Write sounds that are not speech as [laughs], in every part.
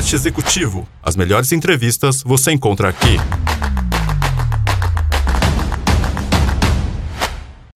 Podcast Executivo. As melhores entrevistas você encontra aqui.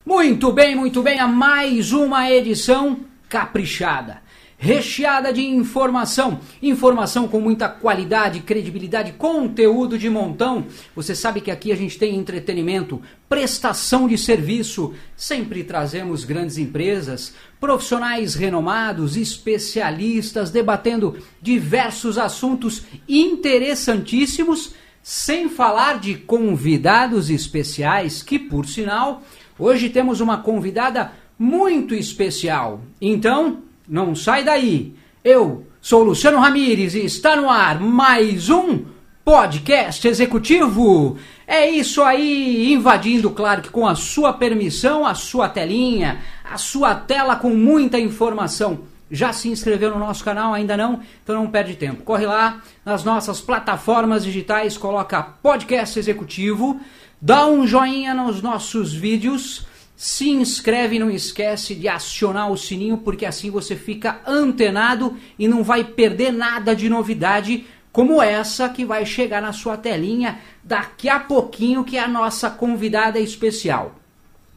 Muito bem, muito bem, a mais uma edição caprichada, recheada de informação, informação com muita qualidade, credibilidade, conteúdo de montão. Você sabe que aqui a gente tem entretenimento, prestação de serviço, sempre trazemos grandes empresas, profissionais renomados, especialistas debatendo diversos assuntos interessantíssimos, sem falar de convidados especiais que, por sinal, Hoje temos uma convidada muito especial. Então, não sai daí. Eu sou Luciano Ramires e está no ar mais um podcast executivo. É isso aí, invadindo, claro que com a sua permissão, a sua telinha, a sua tela com muita informação. Já se inscreveu no nosso canal? Ainda não? Então não perde tempo. Corre lá nas nossas plataformas digitais, coloca podcast executivo Dá um joinha nos nossos vídeos, se inscreve, não esquece de acionar o sininho, porque assim você fica antenado e não vai perder nada de novidade como essa que vai chegar na sua telinha daqui a pouquinho, que é a nossa convidada especial.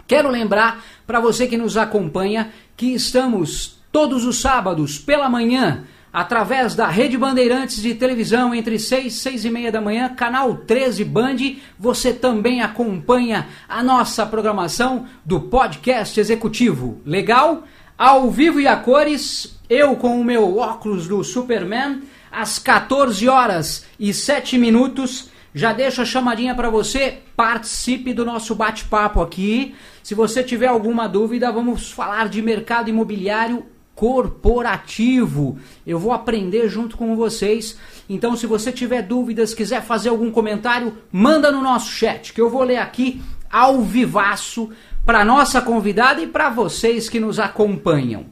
Quero lembrar para você que nos acompanha que estamos todos os sábados pela manhã através da Rede Bandeirantes de televisão entre 6 e 6 e meia da manhã, canal 13 Band. Você também acompanha a nossa programação do podcast executivo. Legal? Ao vivo e a cores, eu com o meu óculos do Superman, às 14 horas e 7 minutos. Já deixo a chamadinha para você, participe do nosso bate-papo aqui. Se você tiver alguma dúvida, vamos falar de mercado imobiliário corporativo. Eu vou aprender junto com vocês. Então, se você tiver dúvidas, quiser fazer algum comentário, manda no nosso chat, que eu vou ler aqui ao vivaço para nossa convidada e para vocês que nos acompanham.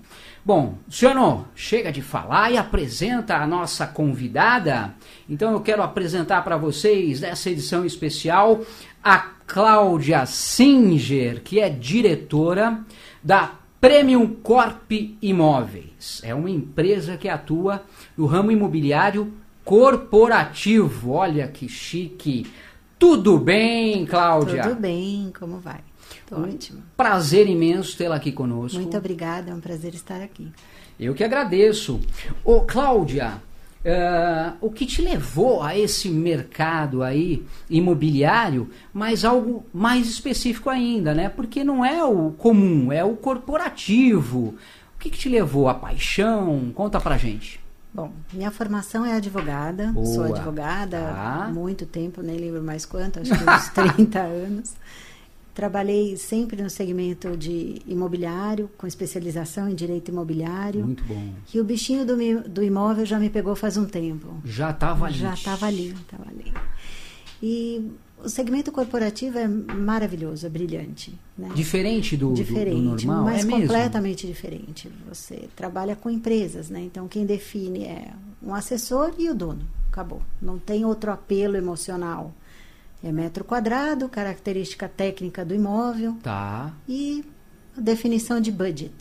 Bom, Luciano, chega de falar e apresenta a nossa convidada. Então eu quero apresentar para vocês nessa edição especial a Cláudia Singer, que é diretora da Premium Corp Imóveis é uma empresa que atua no ramo imobiliário corporativo. Olha que chique. Tudo bem, Cláudia? Tudo bem, como vai? Tô um ótimo. Prazer imenso tê-la aqui conosco. Muito obrigada, é um prazer estar aqui. Eu que agradeço. Ô, Cláudia, Uh, o que te levou a esse mercado aí imobiliário, mas algo mais específico ainda, né? Porque não é o comum, é o corporativo. O que, que te levou a paixão? Conta pra gente. Bom, minha formação é advogada, Boa. sou advogada Tá. há muito tempo, nem lembro mais quanto, acho que uns [laughs] 30 anos. Trabalhei sempre no segmento de imobiliário, com especialização em direito imobiliário. Muito bom. E o bichinho do, do imóvel já me pegou faz um tempo. Já estava ali. Já estava ali, estava ali. E o segmento corporativo é maravilhoso, é brilhante. Né? Diferente do, do- diferente, do, normal? mas é mesmo? completamente diferente. Você trabalha com empresas, né? Então quem define é um assessor e o dono. Acabou. Não tem outro apelo emocional. É metro quadrado, característica técnica do imóvel Tá. e a definição de budget.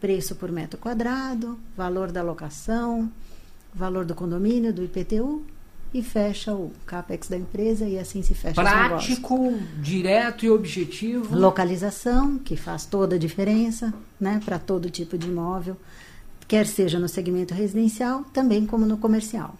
Preço por metro quadrado, valor da locação, valor do condomínio, do IPTU e fecha o capex da empresa e assim se fecha. Prático, direto e objetivo. Localização, que faz toda a diferença, né, para todo tipo de imóvel, quer seja no segmento residencial, também como no comercial,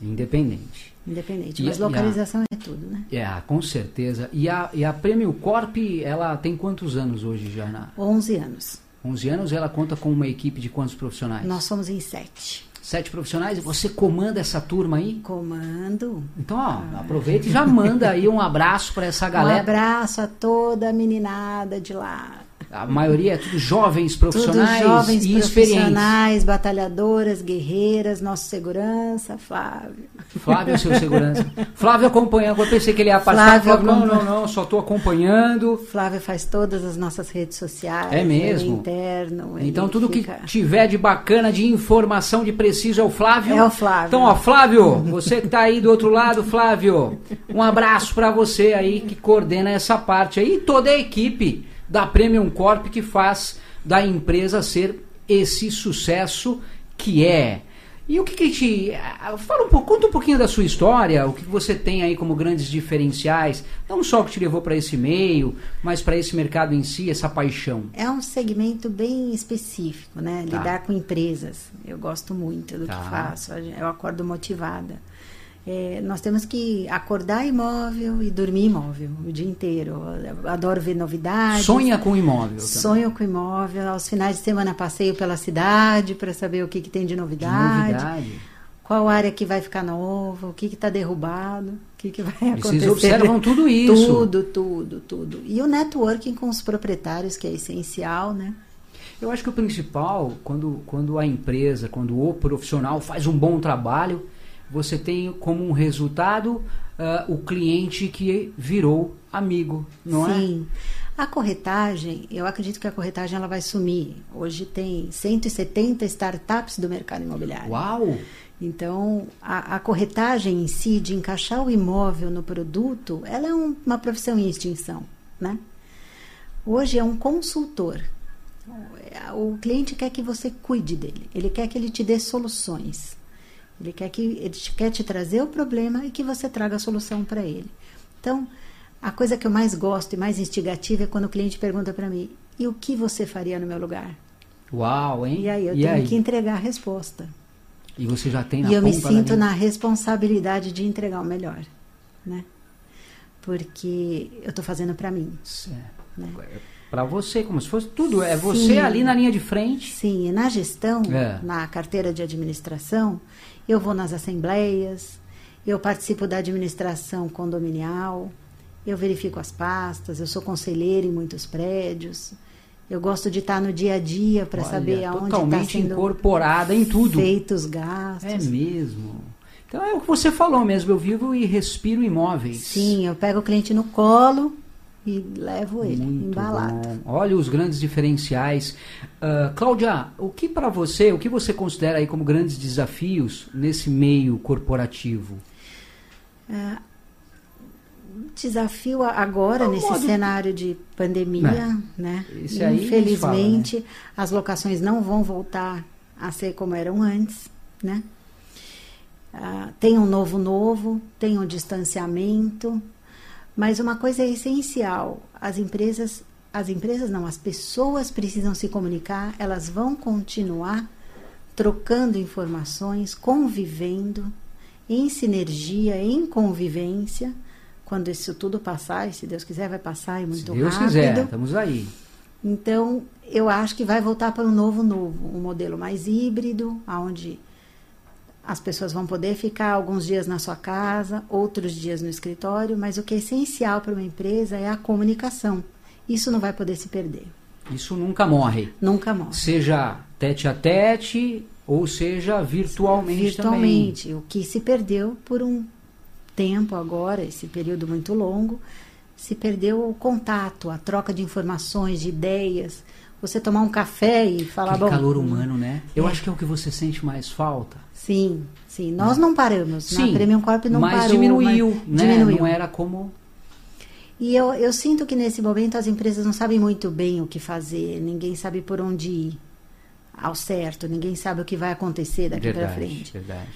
Independente. independente. E Mas e a- localização é tudo, né? É, com certeza. E a, e a Premium Corp, ela tem quantos anos hoje já? Na 11 anos. 11 anos, ela conta com uma equipe de quantos profissionais? Nós somos em sete. Sete profissionais? Você comanda essa turma aí? Comando. Então, ó, aproveita e já manda aí um abraço para essa Um galera. abraço a toda a meninada de lá. A maioria é tudo jovens profissionais Tudo jovens e profissionais, batalhadoras, guerreiras, nosso segurança, Flávio. Flávio é o seu segurança. Flávio acompanhando. Eu pensei que ele ia passar. Flávio Flávio, não, não, não, só estou acompanhando. Flávio faz todas as nossas redes sociais. É mesmo? ele interno. Então tudo fica- que tiver de bacana, de informação, de preciso é o Flávio. É o Flávio. Então, ó, Flávio, você que tá aí do outro lado, Flávio, um abraço para você aí que coordena essa parte aí e toda a equipe da Premium Corp que faz da empresa ser esse sucesso que é. E o que, que te. ah, Fala um pouco, conta um pouquinho da sua história, o que você tem aí como grandes diferenciais, não só o que te levou para esse meio, mas para esse mercado em si, essa paixão. É um segmento bem específico, né? Tá. Lidar com empresas. Eu gosto muito do Tá. que faço. Eu acordo motivada. É, nós temos que acordar imóvel e dormir imóvel o dia inteiro. Eu adoro ver novidades. Sonha com imóvel. também. Sonho com imóvel. Aos finais de semana passeio pela cidade para saber o que, que tem de De novidade. novidade. Qual área que vai ficar nova, o que está derrubado, o que, que vai acontecer. Vocês observam [laughs] tudo isso. Tudo, tudo, tudo. E o networking com os proprietários, que é essencial, né? Eu acho que o principal, quando, quando a empresa, quando o profissional faz um bom trabalho, você tem como um resultado ah, o cliente que virou amigo, não é? Sim. A corretagem, eu acredito que a corretagem ela vai sumir. Hoje tem 170 startups do mercado imobiliário. Uau! Então, a, a corretagem em si, de encaixar o imóvel no produto, ela é um- uma profissão em extinção, né? Hoje é um consultor. O cliente quer que você cuide dele. Ele quer que ele te dê soluções. Ele quer que ele quer te trazer o problema e que você traga a solução para ele. Então, a coisa que eu mais gosto e mais instigativa é quando o cliente pergunta para mim: "E o que você faria no meu lugar?" Uau, hein? E aí eu tenho que entregar a resposta. E você já tem na E eu me sinto na responsabilidade de entregar o melhor, né? Porque eu estou fazendo para mim, É. né? Para você, como se fosse tudo. É Sim. você ali na linha de frente. Sim, e na gestão, É. na carteira de administração, eu vou nas assembleias, eu participo da administração condominial, eu verifico as pastas, eu sou conselheira em muitos prédios. Eu gosto de estar no dia a dia para saber aonde está totalmente sendo incorporada em tudo. feitos gastos. É mesmo. Então é o que você falou mesmo. Eu vivo e respiro imóveis. Sim, eu pego o cliente no colo e levo ele Muito embalado. bom. Olha os grandes diferenciais. Ah, Cláudia, o que para você, o que você considera aí como grandes desafios nesse meio corporativo? Desafio a- agora, É nesse modo- cenário de pandemia, né? Esse aí Infelizmente, as locações não vão voltar a ser como eram antes, né? Ah, tem um novo novo, tem um distanciamento, mas uma coisa é essencial, as empresas, as empresas não, as pessoas precisam se comunicar, elas vão continuar trocando informações, convivendo, em sinergia, em convivência, quando isso tudo passar, e se Deus quiser vai passar e muito Se Deus rápido. quiser, estamos aí. Então, eu acho que vai voltar para um novo novo, um modelo mais híbrido, onde as pessoas vão poder ficar alguns dias na sua casa, outros dias no escritório, mas o que é essencial para uma empresa é a comunicação. Isso não vai poder se perder. Isso nunca morre. Nunca morre. Seja tete a tete ou seja virtualmente, Virtualmente. O que se perdeu por um tempo agora, esse período muito longo, se perdeu o contato, a troca de informações, de ideias. Você tomar um café e falar, também. Aquele bom, calor humano, né? Eu É. acho que é o que você sente mais falta. Sim, sim. Nós não paramos. Sim, na Premium Corp não mas parou. diminuiu, mas né? diminuiu. Não era como E eu, eu sinto que nesse momento as empresas não sabem muito bem o que fazer, ninguém sabe por onde ir ao certo, ninguém sabe o que vai acontecer daqui para frente. verdade.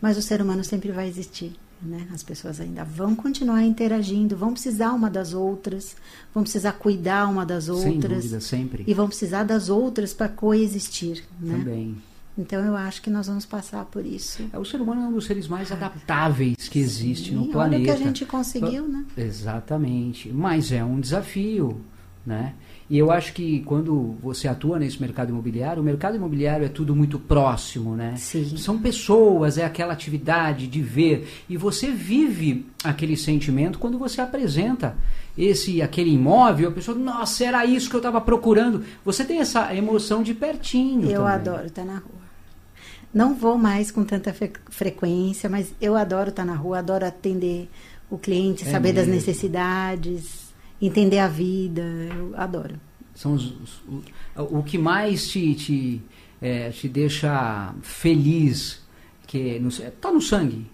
Mas o ser humano sempre vai existir. Né? As pessoas ainda vão continuar interagindo, vão precisar uma das outras, vão precisar cuidar uma das Sem outras dúvida, sempre. e vão precisar das outras para coexistir. Né? Também. Então eu acho que nós vamos passar por isso. É, o ser humano é um dos seres mais adaptáveis que existe no E planeta. Olha o que a gente conseguiu, né? Exatamente. Mas é um desafio, né? E eu acho que quando você atua nesse mercado imobiliário, o mercado imobiliário é tudo muito próximo, né? Sim. São pessoas, é aquela atividade de ver. E você vive aquele sentimento quando você apresenta esse aquele imóvel, a pessoa, nossa, era isso que eu estava procurando. Você tem essa emoção de pertinho. Eu também. adoro estar na rua. Não vou mais com tanta fre- frequência, mas eu adoro estar na rua, adoro atender o cliente, É saber das mesmo. necessidades, entender a vida. Eu adoro. São os, os- o, o que mais te, te, é, te deixa feliz, que no, tá no sangue.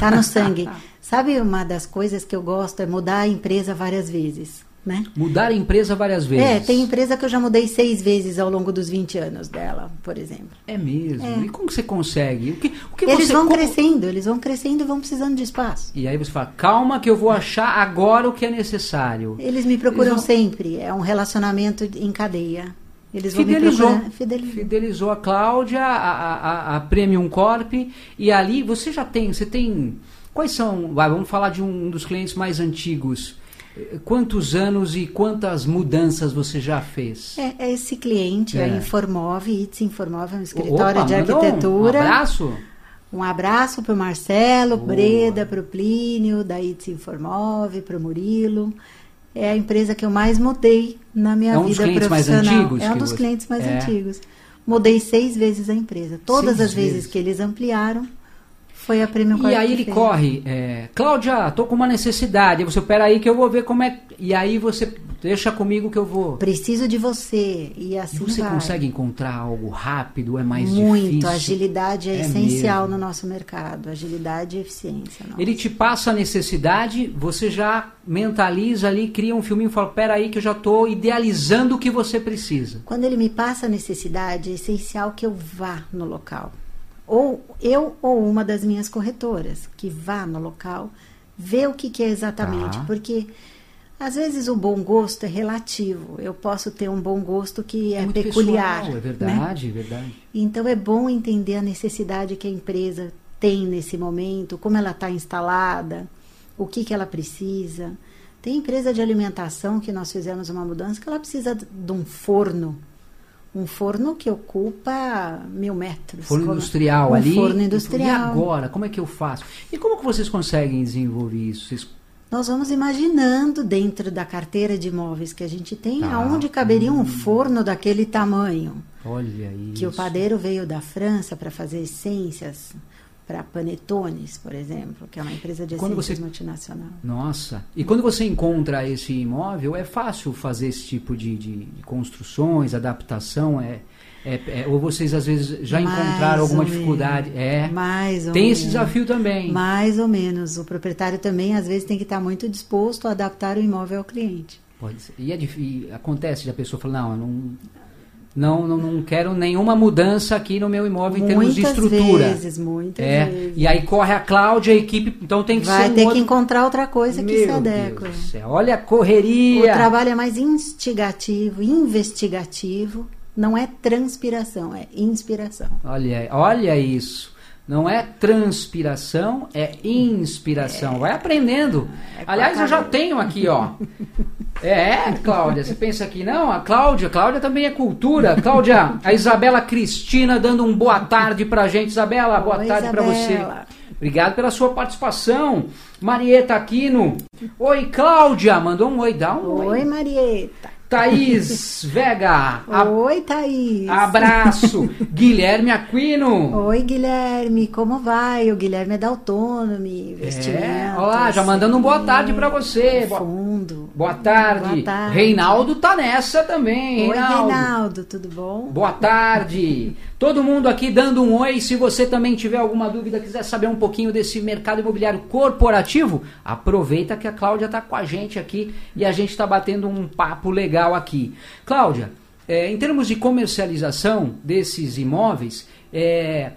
Tá no sangue. [laughs] Sabe uma das coisas que eu gosto é mudar a empresa várias vezes. Né? Mudar a empresa várias vezes. É, tem empresa que eu já mudei seis vezes ao longo dos 20 anos dela, por exemplo. É mesmo. É. E como você consegue? O que, o que Eles você, vão como- crescendo, eles vão crescendo e vão precisando de espaço. E aí você fala, calma que eu vou achar agora o que é necessário. Eles me procuram Eles vão- sempre, é um relacionamento em cadeia. Eles vão Fidelizou. Fidelizou. Fidelizou a Cláudia, a, a, a- a Premium Corp, e ali você já tem, você tem. Quais são? vai, vamos falar de um dos clientes mais antigos. Quantos anos e quantas mudanças você já fez? É, é esse cliente, É. a Informove, ITS Informove é um escritório Opa, de um- arquitetura. Um abraço. Um abraço para o Marcelo, Boa. Breda, para o Plínio, da ITS Informove, para o Murilo. É a empresa que eu mais mudei na minha É um dos vida clientes mais profissional. antigos é um dos você- clientes mais É. antigos. Mudei seis vezes a empresa. Todas Seis as vezes, vezes. que eles ampliaram, foi a Premium E aí ele fez. corre, é, Cláudia, tô com uma necessidade. Aí você, peraí que eu vou ver como é. E aí você deixa comigo que eu vou. Preciso de você. E assim E você vai. consegue encontrar algo rápido? É mais Muito. difícil? Agilidade é, É essencial mesmo. no nosso mercado. Agilidade e eficiência. nossa. Ele te passa a necessidade, você já mentaliza ali, cria um filminho e fala: peraí que eu já estou idealizando o que você precisa. Quando ele me passa a necessidade, é essencial que eu vá no local. Ou eu ou uma das minhas corretoras que vá no local, vê o que, que é exatamente. Tá. Porque às vezes o bom gosto é relativo. Eu posso ter um bom gosto que é, muito peculiar. pessoal, é né? verdade, é verdade. Então é bom entender a necessidade que a empresa tem nesse momento, como ela está instalada, o que, que ela precisa. Tem empresa de alimentação que nós fizemos uma mudança que ela precisa de um forno. Um forno que ocupa mil metros. Forno Como- industrial um ali. forno E industrial. agora, como é que eu faço? E como que vocês conseguem desenvolver isso? Vocês Nós vamos imaginando dentro da carteira de imóveis que a gente tem, Tá. aonde caberia um forno daquele tamanho. Olha isso. que o padeiro veio da França para fazer essências para panetones, por exemplo, que é uma empresa de Quando você- multinacional. Nossa. E quando você encontra esse imóvel, é fácil fazer esse tipo de, de- de construções, adaptação? É, é- é- ou vocês às vezes já Mais encontraram alguma dificuldade? menos. É. Mais ou Tem esse menos. desafio também. Mais ou menos. O proprietário também, às vezes, tem que estar muito disposto a adaptar o imóvel ao cliente. Pode ser. E, é e acontece a pessoa falar, não, eu não, não, não, não quero nenhuma mudança aqui no meu imóvel em termos de muitas estrutura. vezes, muitas é. vezes. E aí corre a Cláudia, a equipe, então tem que Vai ser um ter outro... que encontrar outra coisa que se Meu adeque. Deus do céu. Olha a O correria. trabalho é mais instigativo, investigativo, não é transpiração, é inspiração. Olha, olha isso. Não é transpiração, é inspiração. Vai aprendendo. É Aliás, eu já tenho aqui, ó. É, Cláudia, você pensa que não? A Cláudia, Cláudia também é cultura. Cláudia, a Isabela Cristina dando um boa tarde pra gente. Isabela, boa Oi, tarde pra você. Obrigado pela sua participação. Marieta Aquino. Oi, Cláudia. Mandou um oi, dá um oi. Oi, Marieta. Thaís Vega. a- Oi, Thaís. Abraço. [laughs] Guilherme Aquino. Oi, Guilherme, como vai? O Guilherme é da Autonomy, investimentos. É, olá, já mandando um boa tarde pra você. Boa- Fundo. Boa tarde. Boa tarde. Reinaldo tá nessa também. Oi, Reinaldo. Reinaldo, tudo bom? Boa tarde. Todo mundo aqui dando um oi. Se você também tiver alguma dúvida, quiser saber um pouquinho desse mercado imobiliário corporativo, aproveita que a Cláudia tá com a gente aqui e a gente está batendo um papo legal aqui. Cláudia, é, em termos de comercialização desses imóveis, é,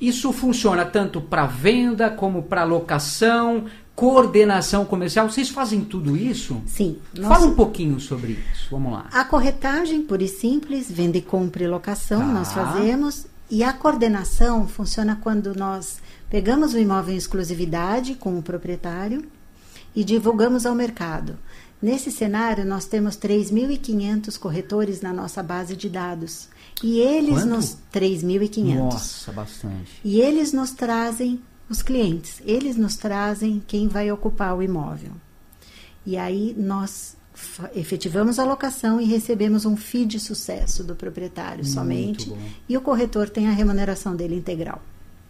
isso funciona tanto para venda como para locação, coordenação comercial. Vocês fazem tudo isso? Sim. Fala nossa- um pouquinho sobre isso. Vamos lá. A corretagem, pura e simples, venda e compra e locação, Tá. nós fazemos. E a coordenação funciona quando nós pegamos o imóvel em exclusividade com o proprietário e divulgamos ao mercado. Nesse cenário, nós temos 3.500 corretores na nossa base de dados. E eles Quanto? nos 3.500. Nossa, bastante. E eles nos trazem os clientes, eles nos trazem quem vai ocupar o imóvel. E aí nós efetivamos a locação e recebemos um FII de sucesso do proprietário Muito somente. bom. E o corretor tem a remuneração dele integral.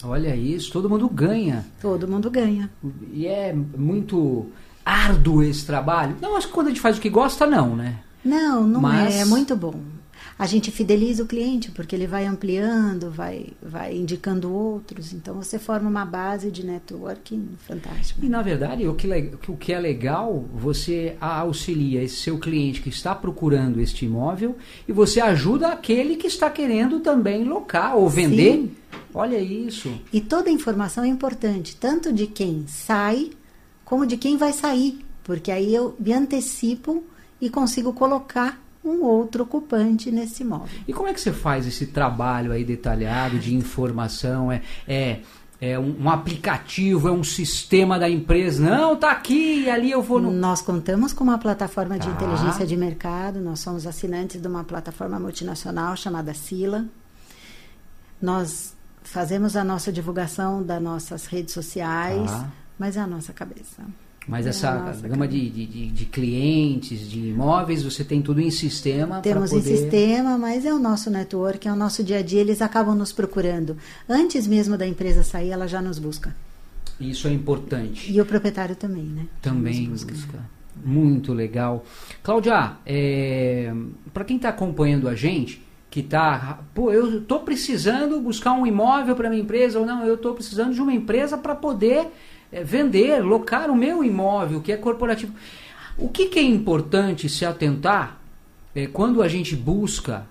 Olha isso, todo mundo ganha. Todo mundo ganha. E é muito árduo esse trabalho. Não, acho que quando a gente faz o que gosta, não, né? Não, não Mas- é, é muito bom. a gente fideliza o cliente, porque ele vai ampliando, vai, vai indicando outros. Então você forma uma base de networking fantástica. E na verdade, o que, o que é legal, você auxilia esse seu cliente que está procurando este imóvel e você ajuda aquele que está querendo também locar ou vender. Sim. Olha isso. E toda a informação é importante, tanto de quem sai como de quem vai sair, porque aí eu me antecipo e consigo colocar um outro ocupante nesse imóvel. E como é que você faz esse trabalho aí detalhado de informação? É, é, é um, um, aplicativo, é um sistema da empresa? Não, tá aqui e ali eu vou. No... Nós contamos com uma plataforma de tá. inteligência de mercado. Nós somos assinantes de uma plataforma multinacional chamada Sila. Nós fazemos a nossa divulgação das nossas redes sociais, tá. Mas é a nossa cabeça. Mas é essa gama de, de, de, clientes, de imóveis, você tem tudo em sistema? Temos poder... em sistema, mas é o nosso network, é o nosso dia a dia, eles acabam nos procurando. Antes mesmo da empresa sair, ela já nos busca. Isso é importante. E o proprietário também, né? Também busca. busca. Muito legal. Cláudia, é, para quem está acompanhando a gente, que está, pô, eu estou precisando buscar um imóvel para minha empresa, ou não, eu estou precisando de uma empresa para poder é, vender, locar o meu imóvel, que é corporativo. O que, que é importante se atentar é, quando a gente busca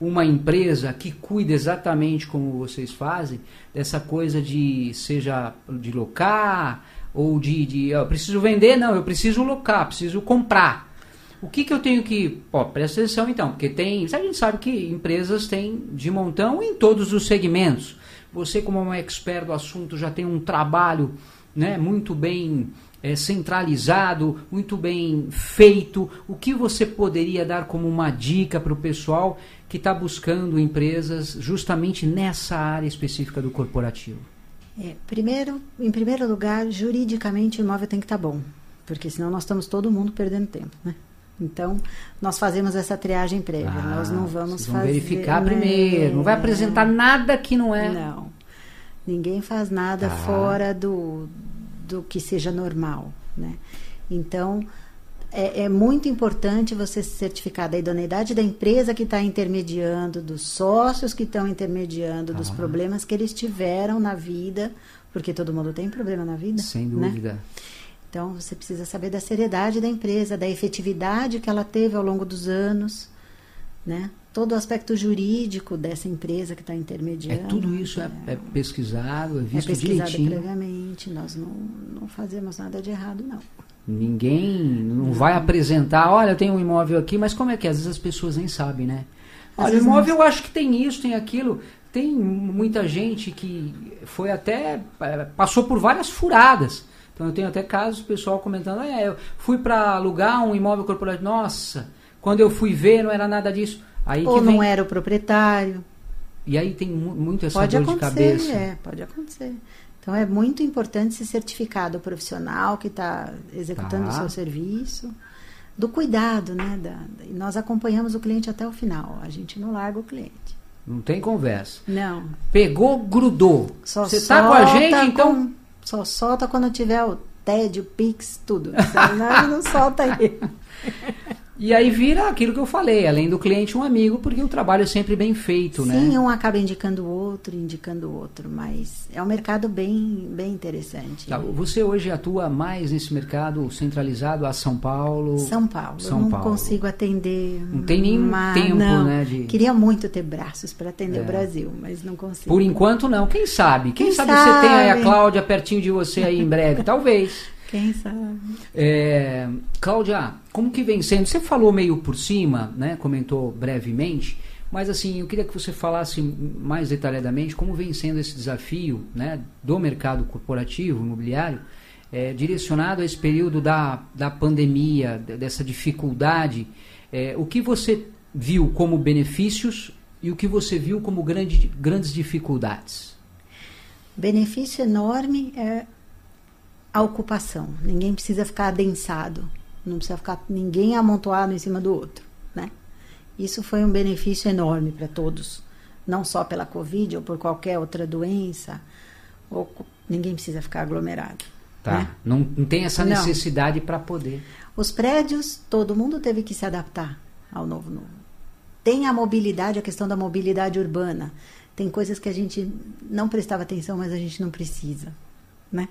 uma empresa que cuida exatamente como vocês fazem, dessa coisa de seja de locar ou de, de eu preciso vender, não, eu preciso locar, preciso comprar. O que, que eu tenho que. Ó, presta atenção então, porque tem. A gente sabe que empresas têm de montão em todos os segmentos. Você, como um expert do assunto, já tem um trabalho né, muito bem é, centralizado, muito bem feito. O que você poderia dar como uma dica para o pessoal que está buscando empresas justamente nessa área específica do corporativo? É, primeiro, em primeiro lugar, juridicamente o imóvel tem que estar tá bom, porque senão nós estamos todo mundo perdendo tempo, né? Então, nós fazemos essa triagem prévia. Ah, nós não vamos fazer. verificar né? primeiro. Não vai apresentar nada que não é. Não. Ninguém faz nada ah. fora do, do que seja normal, né? Então, é, é, muito importante você se certificar da idoneidade da empresa que está intermediando, dos sócios que estão intermediando, ah. dos problemas que eles tiveram na vida, porque todo mundo tem problema na vida. Sem né? dúvida. Né? Então, você precisa saber da seriedade da empresa, da efetividade que ela teve ao longo dos anos, né? Todo o aspecto jurídico dessa empresa que está intermediando. É tudo isso é, é, é pesquisado, é visto é pesquisado direitinho. previamente. Nós não, não fazemos nada de errado, não. Ninguém não vai apresentar, olha, eu tenho um imóvel aqui, mas como é que é? Às vezes as pessoas nem sabem, né? Olha, o imóvel eu acho que tem isso, tem aquilo. Tem muita gente que foi até. É, passou por várias furadas. Então eu tenho até casos, pessoal comentando, é, eu fui para alugar um imóvel corporativo, nossa, quando eu fui ver não era nada disso. Aí Ou não era o proprietário. E aí tem muito essa pode dor de cabeça. É, pode acontecer. Então é muito importante se certificar do profissional que está executando tá. o seu serviço, do cuidado, né? Da, nós acompanhamos o cliente até o final. A gente não larga o cliente. Não tem conversa. Não. Pegou, grudou. Só Você está com a gente, então. Com, só solta quando tiver o TED, o Pix, tudo. Senão não solta [laughs] aí. E aí vira aquilo que eu falei, além do cliente, um amigo, porque o trabalho é sempre bem feito, Sim, né? Sim, um acaba indicando o outro, indicando o outro, mas é um mercado bem, bem interessante. Tá, você hoje atua mais nesse mercado centralizado a São Paulo? São Paulo. São eu não Paulo. consigo atender. Não tem nem tempo, não. né? De... Queria muito ter braços para atender é. o Brasil, mas não consigo. Por enquanto não. Quem sabe? Quem, Quem sabe, sabe você tem aí a Cláudia pertinho de você aí em breve? Talvez. [laughs] Quem sabe? É, Cláudia, como que vem sendo? Você falou meio por cima, né? Comentou brevemente, mas assim, eu queria que você falasse mais detalhadamente como vem sendo esse desafio, né, do mercado corporativo imobiliário, é, direcionado a esse período da, da pandemia, dessa dificuldade. É, o que você viu como benefícios e o que você viu como grande, grandes dificuldades? Benefício enorme é a ocupação. Ninguém precisa ficar adensado, não precisa ficar ninguém amontoado em cima do outro, né? Isso foi um benefício enorme para todos, não só pela Covid ou por qualquer outra doença, ou ninguém precisa ficar aglomerado. Tá. Né? Não, não tem essa necessidade para poder. Os prédios, todo mundo teve que se adaptar ao novo novo. tem a mobilidade, a questão da mobilidade urbana. Tem coisas que a gente não prestava atenção, mas a gente não precisa, né?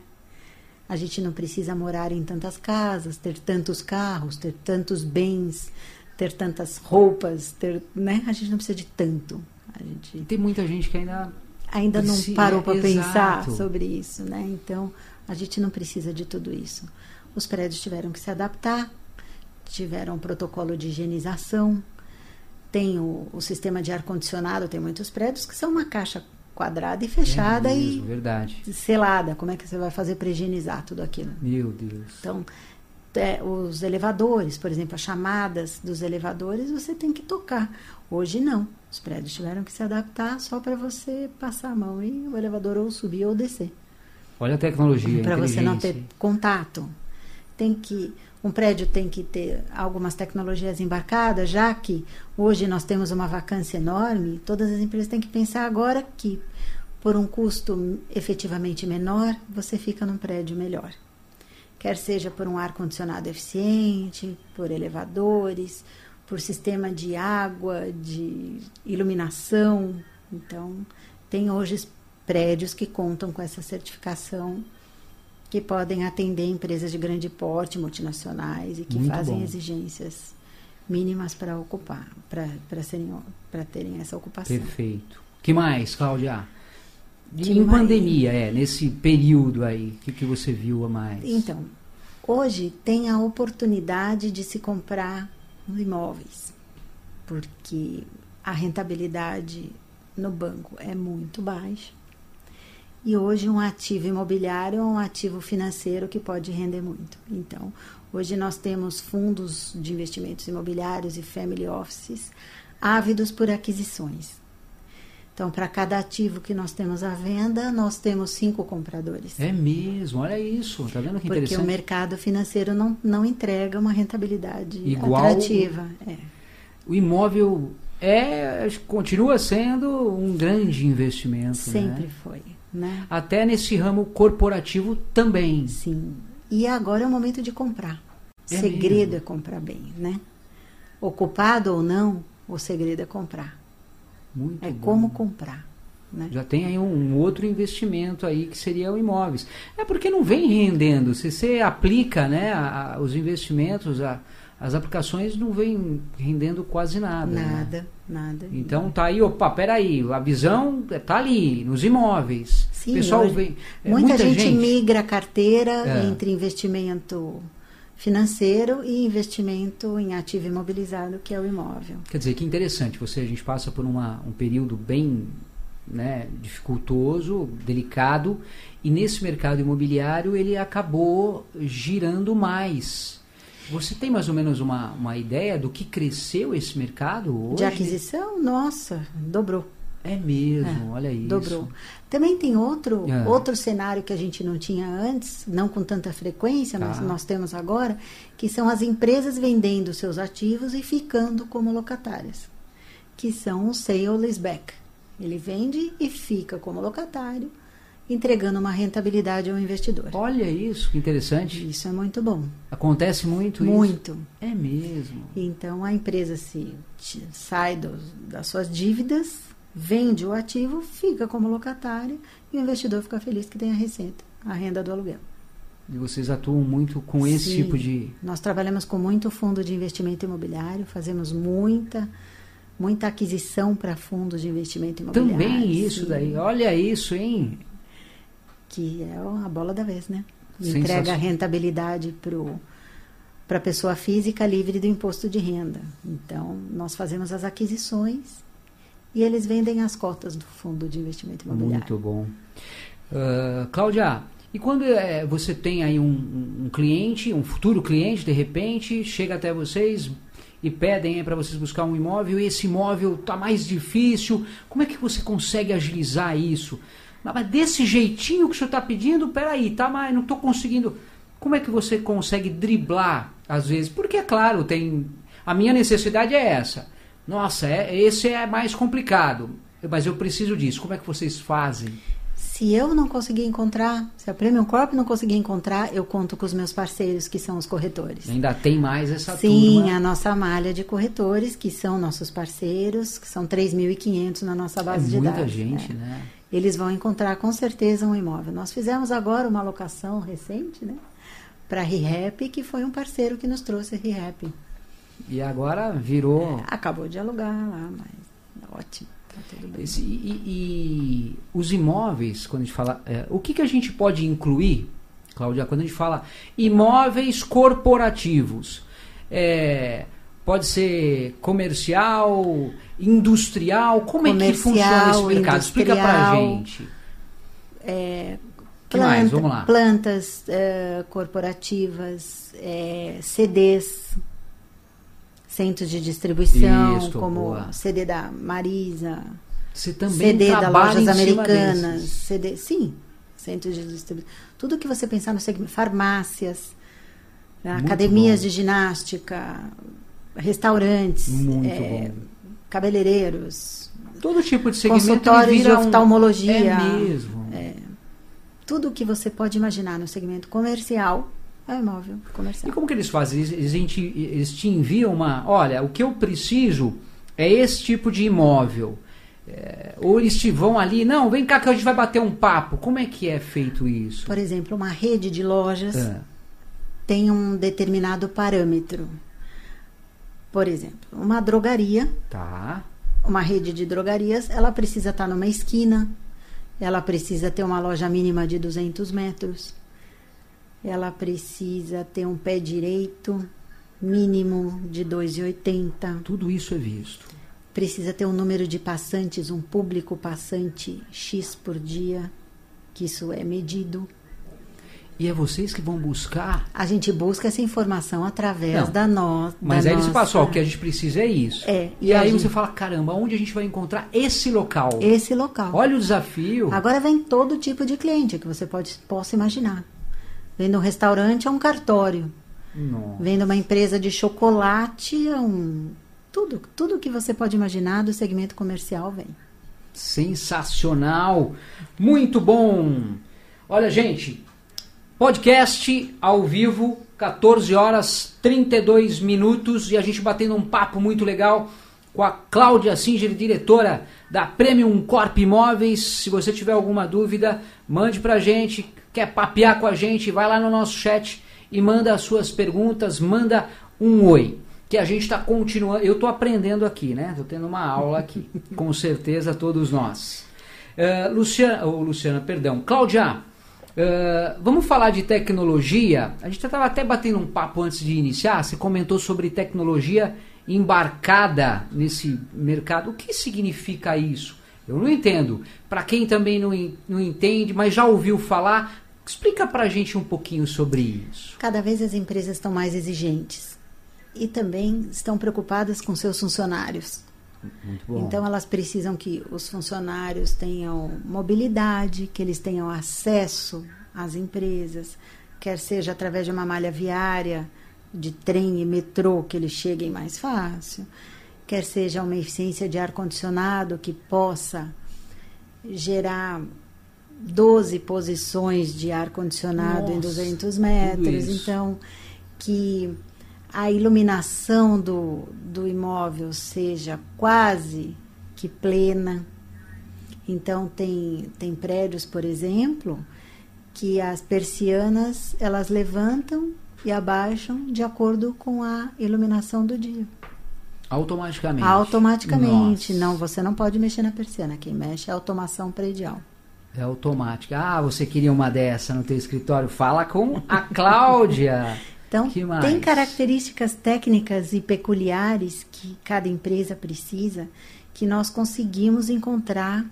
A gente não precisa morar em tantas casas, ter tantos carros, ter tantos bens, ter tantas roupas, ter, né? A gente não precisa de tanto. A gente tem muita gente que ainda ainda não parou para pensar sobre isso, né? Então, a gente não precisa de tudo isso. Os prédios tiveram que se adaptar, tiveram um protocolo de higienização, tem o, o sistema de ar-condicionado, tem muitos prédios que são uma caixa quadrada e fechada é mesmo, e verdade. selada. Como é que você vai fazer para higienizar tudo aquilo? Meu Deus. Então, é, os elevadores, por exemplo, as chamadas dos elevadores, você tem que tocar. Hoje não. Os prédios tiveram que se adaptar só para você passar a mão e o elevador ou subir ou descer. Olha a tecnologia. Para você não ter contato. Tem que um prédio tem que ter algumas tecnologias embarcadas, já que hoje nós temos uma vacância enorme, todas as empresas têm que pensar agora que, por um custo efetivamente menor, você fica num prédio melhor. Quer seja por um ar-condicionado eficiente, por elevadores, por sistema de água, de iluminação. Então, tem hoje prédios que contam com essa certificação que podem atender empresas de grande porte, multinacionais e que Muito fazem bom. exigências mínimas para ocupar, para serem para terem essa ocupação. Perfeito. Que mais, Cláudia? Que em mais? pandemia, é, nesse período aí, o que, que você viu a mais? Então, hoje tem a oportunidade de se comprar imóveis, porque a rentabilidade no banco é muito baixa. E hoje um ativo imobiliário é um ativo financeiro que pode render muito. Então, hoje nós temos fundos de investimentos imobiliários e family offices ávidos por aquisições. Então, para cada ativo que nós temos à venda, nós temos cinco compradores. É mesmo, olha isso, tá vendo que Porque interessante? o mercado financeiro não, não entrega uma rentabilidade Igual- atrativa. É. O imóvel é, continua sendo um grande investimento, Sempre né? foi. Né? Até nesse ramo corporativo também. Sim. E agora é o momento de comprar. É segredo mesmo? é comprar bem, né? Ocupado ou não, o segredo é comprar. Muito É bom. como comprar. Né? Já tem aí um, um outro investimento aí que seria o imóveis. É porque não vem rendendo. Se você aplica né, a- a- os investimentos, a- as aplicações não vem rendendo quase nada. né? Nada, nada. Então tá aí, opa, peraí, a visão tá ali, nos imóveis. Sim, o pessoal hoje vem. é, muita, gente, migra a carteira É. entre investimento financeiro e investimento em ativo imobilizado, que é o imóvel. Quer dizer, que interessante, você, a gente passa por uma, um período bem né, dificultoso, delicado, e nesse mercado imobiliário ele acabou girando mais. Você tem mais ou menos uma, uma ideia do que cresceu esse mercado hoje? De aquisição, nossa, dobrou. É mesmo, É, olha isso. Dobrou. Também tem outro, É. outro cenário que a gente não tinha antes, não com tanta frequência, Tá. mas nós temos agora, que são as empresas vendendo seus ativos e ficando como locatárias, que são o sale leaseback. Ele vende e fica como locatário, entregando uma rentabilidade ao investidor. Olha isso, que interessante. Isso é muito bom, Acontece muito, isso? muito. É mesmo. Então a empresa se sai dos- das suas dívidas, vende o ativo, fica como locatária e o investidor fica feliz que tem a receita, a renda do aluguel. E vocês atuam muito com esse Sim. tipo de. Nós trabalhamos com muito fundo de investimento imobiliário, fazemos muita muita aquisição para fundos de investimento imobiliário. Também isso sim, daí. Olha isso, hein? Que é a bola da vez, né? Entrega a rentabilidade para a pessoa física livre do imposto de renda. Então, nós fazemos as aquisições e eles vendem as cotas do fundo de investimento imobiliário. Muito bom. Ah, Cláudia, e quando eh, você tem aí um, um- um cliente, um futuro cliente, de repente, chega até vocês e pedem para vocês buscar um imóvel e esse imóvel está mais difícil, como é que você consegue agilizar isso? Mas desse jeitinho que o senhor está pedindo, peraí, tá, mas não estou conseguindo. Como é que você consegue driblar, às vezes? Porque, é claro, tem. A minha necessidade é essa. Nossa, é, esse é mais complicado. Mas eu preciso disso. Como é que vocês fazem? Se eu não conseguir encontrar, se a Premium Corp não conseguir encontrar, eu conto com os meus parceiros, que são os corretores. Ainda tem mais essa Sim, turma. a nossa malha de corretores, que são nossos parceiros, que são 3.500 na nossa É base de muita dados. gente, né? né? Eles vão encontrar com certeza um imóvel. Nós fizemos agora uma locação recente, né? Para a ReHap, que foi um parceiro que nos trouxe ReHap. E agora virou. Acabou de alugar lá, mas ótimo, tá tudo bem. Esse- e, e os imóveis, quando a gente fala. é, o que, que a gente pode incluir, Cláudia, quando a gente fala imóveis corporativos? É, pode ser comercial, industrial? Como é que funciona esse Comercial, mercado? Explica pra industrial. gente. É, Que mais? Vamos lá. Plantas eh, corporativas, eh, CDs, centros de distribuição, Isto, como boa. CD da Marisa, Você também CD da Lojas Americanas. CD, sim, centros de distribuição. Tudo que você pensar no segmento, farmácias, né, Muito academias bom. de ginástica, restaurantes, bom. cabeleireiros, Todo tipo de segmento consultórios de um- oftalmologia. É mesmo. tudo que você pode imaginar no segmento comercial é um imóvel E comercial. como que eles fazem? Eles, eles, te, eles te enviam uma. Olha, o que eu preciso é esse tipo de imóvel. É, ou eles te vão ali, não, vem cá que a gente vai bater um papo. Como é que é feito isso? Por exemplo, uma rede de lojas É. tem um determinado parâmetro. Por exemplo, uma drogaria, Tá. uma rede de drogarias, ela precisa estar numa esquina, ela precisa ter uma loja mínima de 200 metros, ela precisa ter um pé direito mínimo de 2,80. Tudo isso é visto. precisa ter um número de passantes, um público passante X por dia, que isso é medido. E é vocês que vão buscar. A gente busca essa informação através Não, da nossa. Mas aí passam, ó, o que a gente precisa é isso. É, E, e aí gente- você fala, caramba, onde a gente vai encontrar esse local? Esse local. Olha o desafio. Agora vem todo tipo de cliente que você pode, possa imaginar. Vem de um restaurante a um cartório. Nossa. Vem de uma empresa de chocolate a um. Tudo, tudo que você pode imaginar do segmento comercial vem. Sensacional. Muito bom. Olha, gente, podcast ao vivo, 14 horas 32 minutos e a gente batendo um papo muito legal com a Cláudia Singer, diretora da Premium Corp Imóveis. Se você tiver alguma dúvida, mande pra gente. Quer papear com a gente, vai lá no nosso chat e manda as suas perguntas, manda um oi. Que a gente está continuando. Eu estou aprendendo aqui, né? Estou tendo uma aula aqui. com certeza, todos nós. Eh, Luciana, oh, Luciana, perdão. Cláudia, eh, vamos falar de tecnologia. A gente estava até batendo um papo antes de iniciar. Você comentou sobre tecnologia embarcada nesse mercado. O que significa isso? Eu não entendo. Para quem também não, não entende, mas já ouviu falar, explica para a gente um pouquinho sobre isso. Cada vez as empresas estão mais exigentes e também estão preocupadas com seus funcionários. Então elas precisam que os funcionários tenham mobilidade, que eles tenham acesso às empresas, quer seja através de uma malha viária, de trem e metrô, que eles cheguem mais fácil, quer seja uma eficiência de ar condicionado que possa gerar 12 posições de ar condicionado em Nossa, 200 tudo metros, então que a iluminação do, do imóvel seja quase que plena. Então tem, tem prédios, por exemplo, que as persianas elas levantam e abaixam de acordo com a iluminação do dia. Automaticamente. Automaticamente. Nossa. Não, você não pode mexer na persiana. Quem mexe é a automação predial. É automática. Ah, você queria uma dessa no teu escritório? Fala com a Cláudia. [laughs] Então, tem características técnicas e peculiares que cada empresa precisa que nós conseguimos encontrar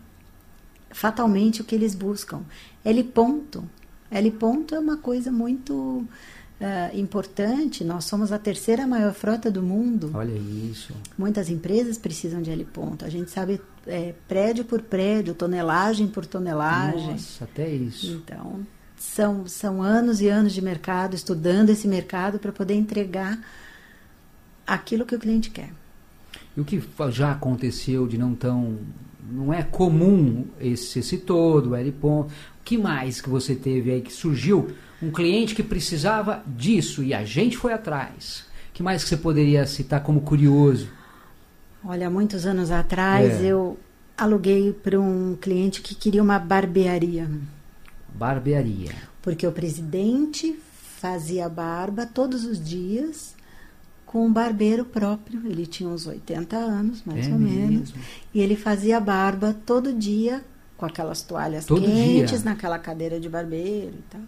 fatalmente o que eles buscam. L ponto. L ponto é uma coisa muito ah, importante. Nós somos a terceira maior frota do mundo. Olha isso. Muitas empresas precisam de L ponto. A gente sabe é, prédio por prédio, tonelagem por tonelagem. Nossa, até isso. Então, são, são anos e anos de mercado, estudando esse mercado para poder entregar aquilo que o cliente quer. E o que já aconteceu de não tão. Não é comum esse, esse todo, L ponto. O que mais que você teve aí que surgiu? Um cliente que precisava disso e a gente foi atrás. O que mais que você poderia citar como curioso? Olha, muitos anos atrás É. eu aluguei para um cliente que queria uma barbearia. Barbearia. Porque o presidente fazia barba todos os dias com um barbeiro próprio. Ele tinha uns 80 anos, mais É ou menos. mesmo? E ele fazia barba todo dia com aquelas toalhas Todo quentes dia? naquela cadeira de barbeiro e tal.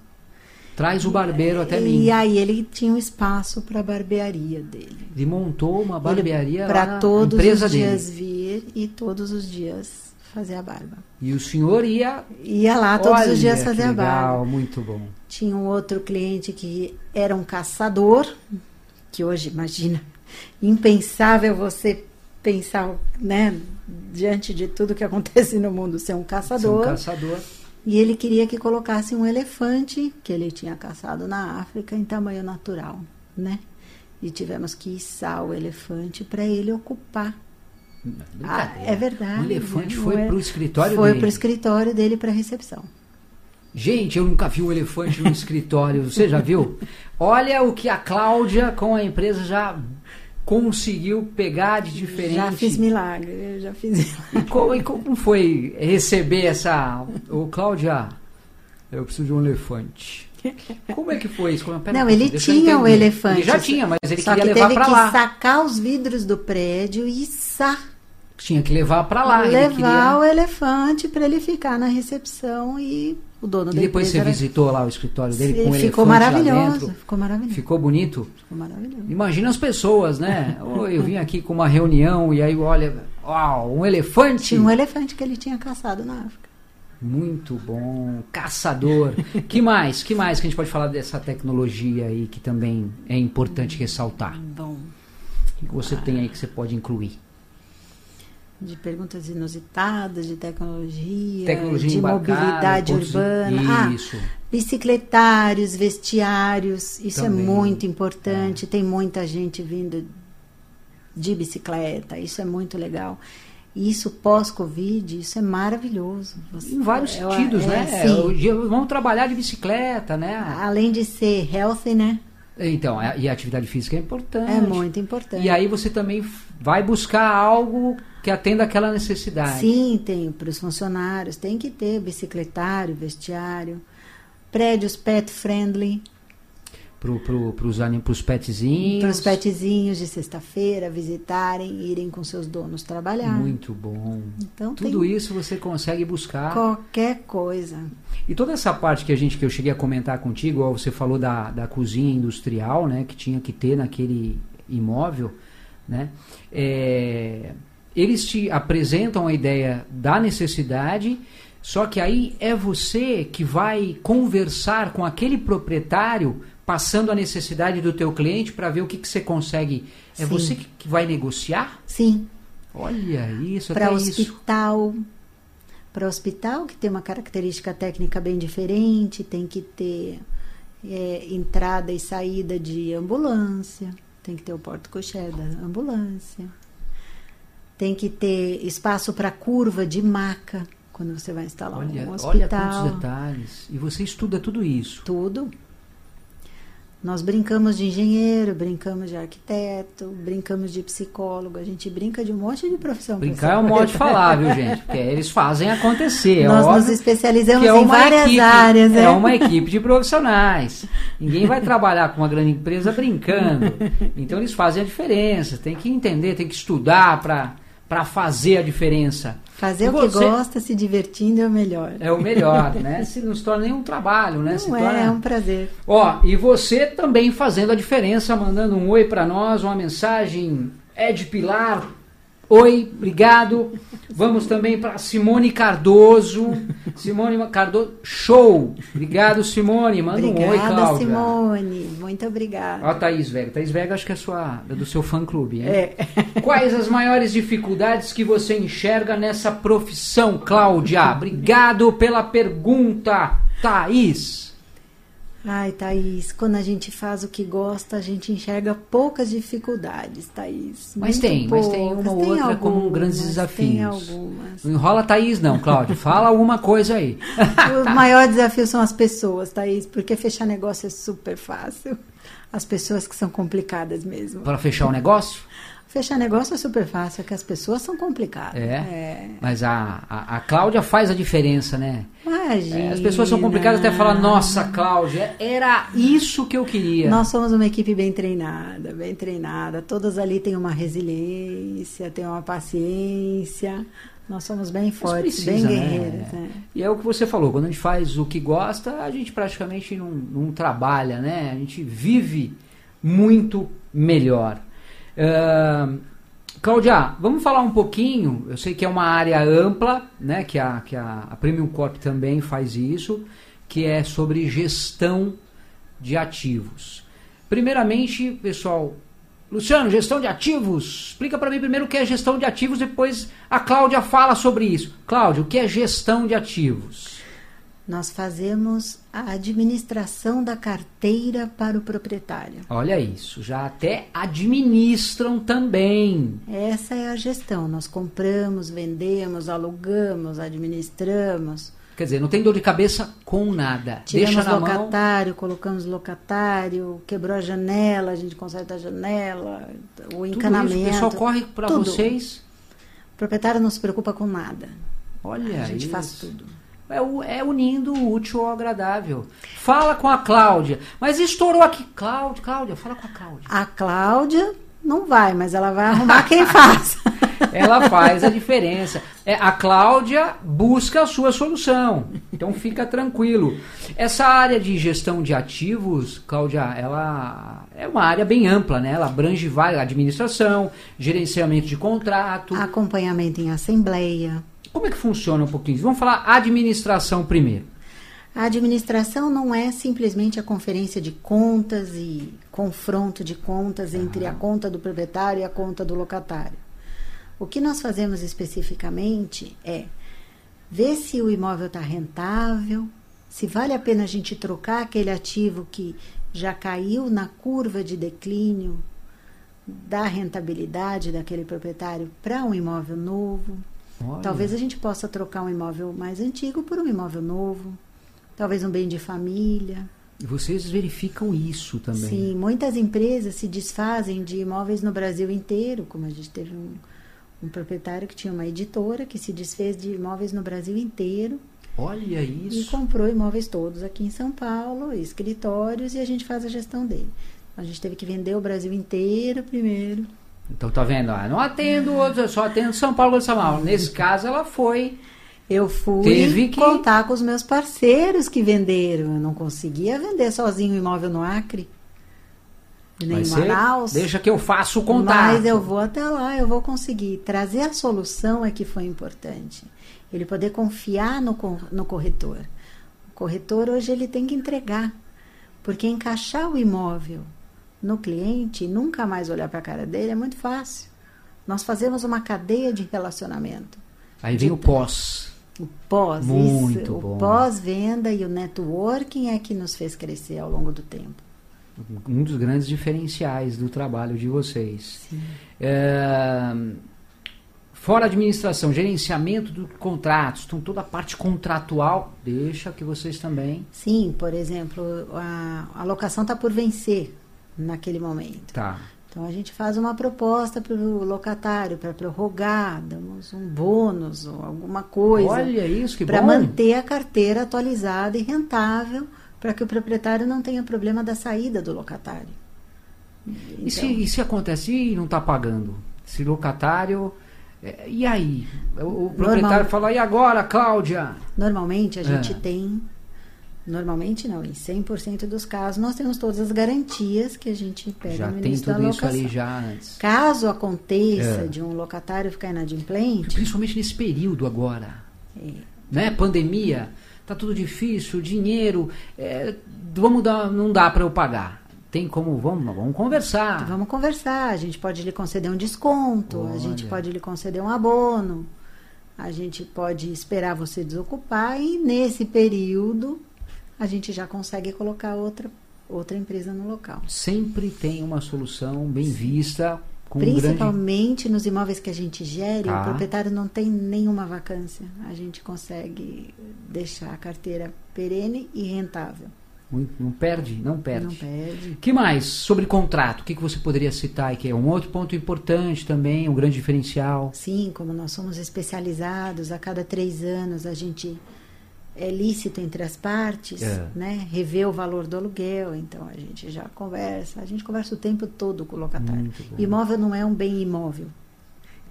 Traz o barbeiro até e mim. aí ele tinha um espaço para a barbearia dele. Ele montou uma barbearia Para todos os dias dele. vir e todos os dias fazer a barba. E o senhor ia. Ia lá todos Olha os dias fazer a barba. legal, muito bom. Tinha um outro cliente que era um caçador, que hoje, imagina, [laughs] impensável você pensar, né, diante de tudo que [laughs] acontece no mundo, ser um Ser um caçador. caçador. E ele queria que colocasse um elefante que ele tinha caçado na África em tamanho natural, né? E tivemos que içar o elefante para ele ocupar. Ah, Brincadeira. é verdade. O elefante né? foi Não é- pro escritório Foi dele. pro escritório dele para recepção. Gente, eu nunca vi um elefante no escritório. Você já viu? Olha o que a Cláudia com a empresa já conseguiu pegar de diferente. Já fiz milagre, eu já fiz milagre. E como, e como foi receber essa. Ô, Cláudia, eu preciso de um elefante. Como é que foi isso? Como- pera Não, ele tinha o elefante. Ele já tinha, mas ele Só queria que levar teve pra que lá. sacar os vidros do prédio e içar, Tinha que levar pra lá. levar queria- o elefante para ele ficar na recepção e o dono E da depois você era- visitou lá o escritório dele com o elefante ficou lá maravilhoso, dentro. ficou maravilhoso, Ficou bonito? ficou maravilhoso. Imagina as pessoas, né? [laughs] Ô, eu vim aqui com uma reunião e aí, olha, uau, um elefante. Tinha um elefante que ele tinha caçado na África. Muito bom, caçador. que mais? Que mais que a gente pode falar dessa tecnologia aí que também é importante ressaltar? Bom, O que você tem aí que você pode incluir? De perguntas inusitadas, de tecnologia, Tecnologia de embarcada, mobilidade urbana. Ah, Isso. Bicicletários, vestiários, isso Também. é muito importante. Tem muita gente vindo de bicicleta, isso é muito legal. Isso pós-Covid, isso é maravilhoso. Você- Em vários é- sentidos, é, né? sim. Vamos trabalhar de bicicleta, né? Além de ser healthy, né? Então, é- e a atividade física é importante. É muito importante. E aí você também vai buscar algo que atenda aquela necessidade. Sim, tem para os funcionários, tem que ter bicicletário, vestiário, prédios pet friendly, Pro, pro, pros, pros petzinhos. para os petzinhos de sexta-feira visitarem, irem com seus donos trabalhar. Muito bom. Então Tudo isso você consegue buscar. qualquer coisa. E toda essa parte que a gente que eu cheguei a comentar contigo, ó, você falou da, da cozinha industrial, né, que tinha que ter naquele imóvel, né? é, eles te apresentam a ideia da necessidade, só que aí é você que vai conversar com aquele proprietário, passando a necessidade do teu cliente para ver o que, que você consegue. É Sim. você que, que vai negociar? Sim, Olha isso, para hospital. Para hospital, que tem uma característica técnica bem diferente, tem que ter é, entrada e saída de ambulância, tem que ter o porta-cocher da ambulância, tem que ter espaço para curva de maca quando você vai instalar Olha, um olha hospital. quantos detalhes. E você estuda tudo isso. Tudo. Nós brincamos de engenheiro, brincamos de arquiteto, brincamos de psicólogo, a gente brinca de um monte de profissão. Brincar é um modo de falar, viu, gente? Porque eles fazem acontecer. é Nós nos especializamos é em várias equipe, áreas, né? É uma equipe de profissionais. Ninguém vai trabalhar com uma grande empresa brincando. Então eles fazem a diferença. Tem que entender, tem que estudar para fazer a diferença. Fazer o que você- gosta, se divertindo é o melhor. É o melhor, [laughs] né? Se não se torna nenhum trabalho, né? se Não torna... é, é um prazer. Ó, e você também fazendo a diferença, mandando um oi pra nós, uma mensagem Ed Pilar. Oi, obrigado. Vamos também para Simone Cardoso. Simone Cardoso, show. Obrigado, Simone. Manda um oi, Obrigada, Cláudia. Simone. Muito obrigada. Ó, a Thaís Vega. Thaís Vega acho que é sua, é do seu fã clube, hein? É. Quais as maiores dificuldades que você enxerga nessa profissão, Cláudia? Obrigado pela pergunta, Thaís. Ai, Thaís, quando a gente faz o que gosta, a gente enxerga poucas dificuldades, Thaís. Mas tem, mas tem poucas. uma ou outra algumas, como grandes Tem desafios. algumas. Não enrola Thaís, não, Cláudio. Fala alguma coisa aí. [laughs] o maior desafio são as pessoas, Thaís, porque fechar negócio é super fácil. As pessoas que são complicadas mesmo. Para fechar o negócio? Fechar negócio é super fácil, é que as pessoas são complicadas. É. Mas a, a, a Cláudia faz a diferença, né? Imagina. É, as pessoas são complicadas até falar, nossa, Cláudia, era isso que eu queria. Nós somos uma equipe bem treinada, bem treinada. Todas ali têm uma resiliência, têm uma paciência. Nós somos bem fortes, precisa, bem né? guerreiras. né? E é o que você falou, quando a gente faz o que gosta, a gente praticamente não, não trabalha, né? A gente vive muito melhor. Uh, Cláudia, vamos falar um pouquinho, eu sei que é uma área ampla, né? Que a, que a, a Premium Corp também faz isso, que é sobre gestão de ativos. Primeiramente, pessoal, Luciano, gestão de ativos. Explica para mim primeiro o que é gestão de ativos, depois a Cláudia fala sobre isso. Cláudia, o que é gestão de ativos? Nós fazemos a administração da carteira para o proprietário. Olha isso, já até administram também. Essa é a gestão. Nós compramos, vendemos, alugamos, administramos. Quer dizer, não tem dor de cabeça com nada. Tiramos Deixa na mão. locatário, colocamos locatário, quebrou a janela, a gente conserta a janela, o Tudo encanamento. isso, o pessoal corre para tudo. vocês. O proprietário não se preocupa com nada. Olha a gente isso. faz tudo. É, o- é unindo o útil ao agradável. Fala com a Cláudia. Mas estourou aqui. Cláudia, Cláudia, fala com a Cláudia. A Cláudia não vai, mas ela vai arrumar quem [laughs] faz. [laughs] Ela faz a diferença. É, a Cláudia busca a sua solução. Então fica tranquilo. Essa área de gestão de ativos, Cláudia, ela é uma área bem ampla, né? Ela abrange várias administração, gerenciamento de contrato. Acompanhamento em assembleia. Como é que funciona um pouquinho? Vamos falar administração primeiro. A administração não é simplesmente a conferência de contas e confronto de contas entre a conta do proprietário e a conta do locatário. O que nós fazemos especificamente é ver se o imóvel está rentável, se vale a pena a gente trocar aquele ativo que já caiu na curva de declínio da rentabilidade daquele proprietário para um imóvel novo. Olha. Talvez a gente possa trocar um imóvel mais antigo por um imóvel novo. Talvez um bem de família. E vocês verificam isso também. Sim, muitas empresas se desfazem de imóveis no Brasil inteiro, como a gente teve um, um proprietário que tinha uma editora que se desfez de imóveis no Brasil inteiro Olha e isso. comprou imóveis todos aqui em São Paulo, escritórios, e a gente faz a gestão dele. A gente teve que vender o Brasil inteiro primeiro. Então tá vendo? Ah, não atendo outros, eu só atendo São Paulo de São Paulo. Nesse caso, ela foi. Eu fui Teve que- contar com os meus parceiros que venderam. Eu não conseguia vender sozinho um imóvel no Acre, e nem em Vai ser- Manaus. Deixa que eu faço o contato. Mas eu vou até lá, eu vou conseguir. Trazer a solução é que foi importante. Ele poder confiar no, no corretor. O corretor hoje ele tem que entregar. Porque encaixar o imóvel no cliente e nunca mais olhar para a cara dele é muito fácil. Nós fazemos uma cadeia de relacionamento. Aí vem o pós. O pós, Muito isso, bom. o pós-venda e o networking é que nos fez crescer ao longo do tempo. Um dos grandes diferenciais do trabalho de vocês. É, Fora administração, gerenciamento dos contratos, então toda a parte contratual, deixa que vocês também. Sim, por exemplo, a, a locação está por vencer naquele momento. Tá. Então a gente faz uma proposta para o locatário para prorrogar, damos um bônus ou alguma coisa Olha isso, que para manter a carteira atualizada e rentável para que o proprietário não tenha problema da saída do locatário. E, se, Então, e se acontece e não está pagando? Se locatário. é, E aí? O, o proprietário Normal. fala, e agora, Cláudia? Normalmente a gente É. tem, normalmente não, em 100% dos casos, nós temos todas as garantias que a gente pega Já no início da tudo isso locação. ali já antes. Caso aconteça É. de um locatário ficar inadimplente, Principalmente nesse período agora. é, Né? Pandemia, tá tudo difícil, dinheiro, é, vamos dar, não dá para eu pagar. Tem como, vamos, vamos conversar. vamos conversar. A gente pode lhe conceder um desconto, a gente Olha. pode lhe conceder um abono, a gente pode esperar você desocupar e nesse período a gente já consegue colocar outra, outra empresa no local. Sempre tem uma solução bem vista. Com um grande... Principalmente nos imóveis que a gente gere, Tá. o proprietário não tem nenhuma vacância. A gente consegue deixar a carteira perene e rentável. Não perde, não perde. Não perde. que mais sobre contrato? O que, que você poderia citar que é um outro ponto importante também, um grande diferencial? Sim, como nós somos especializados, a cada três anos a gente é lícito entre as partes, É. né? Rever o valor do aluguel, então a gente já conversa, a gente conversa o tempo todo com o locatário. Imóvel não é um bem imóvel.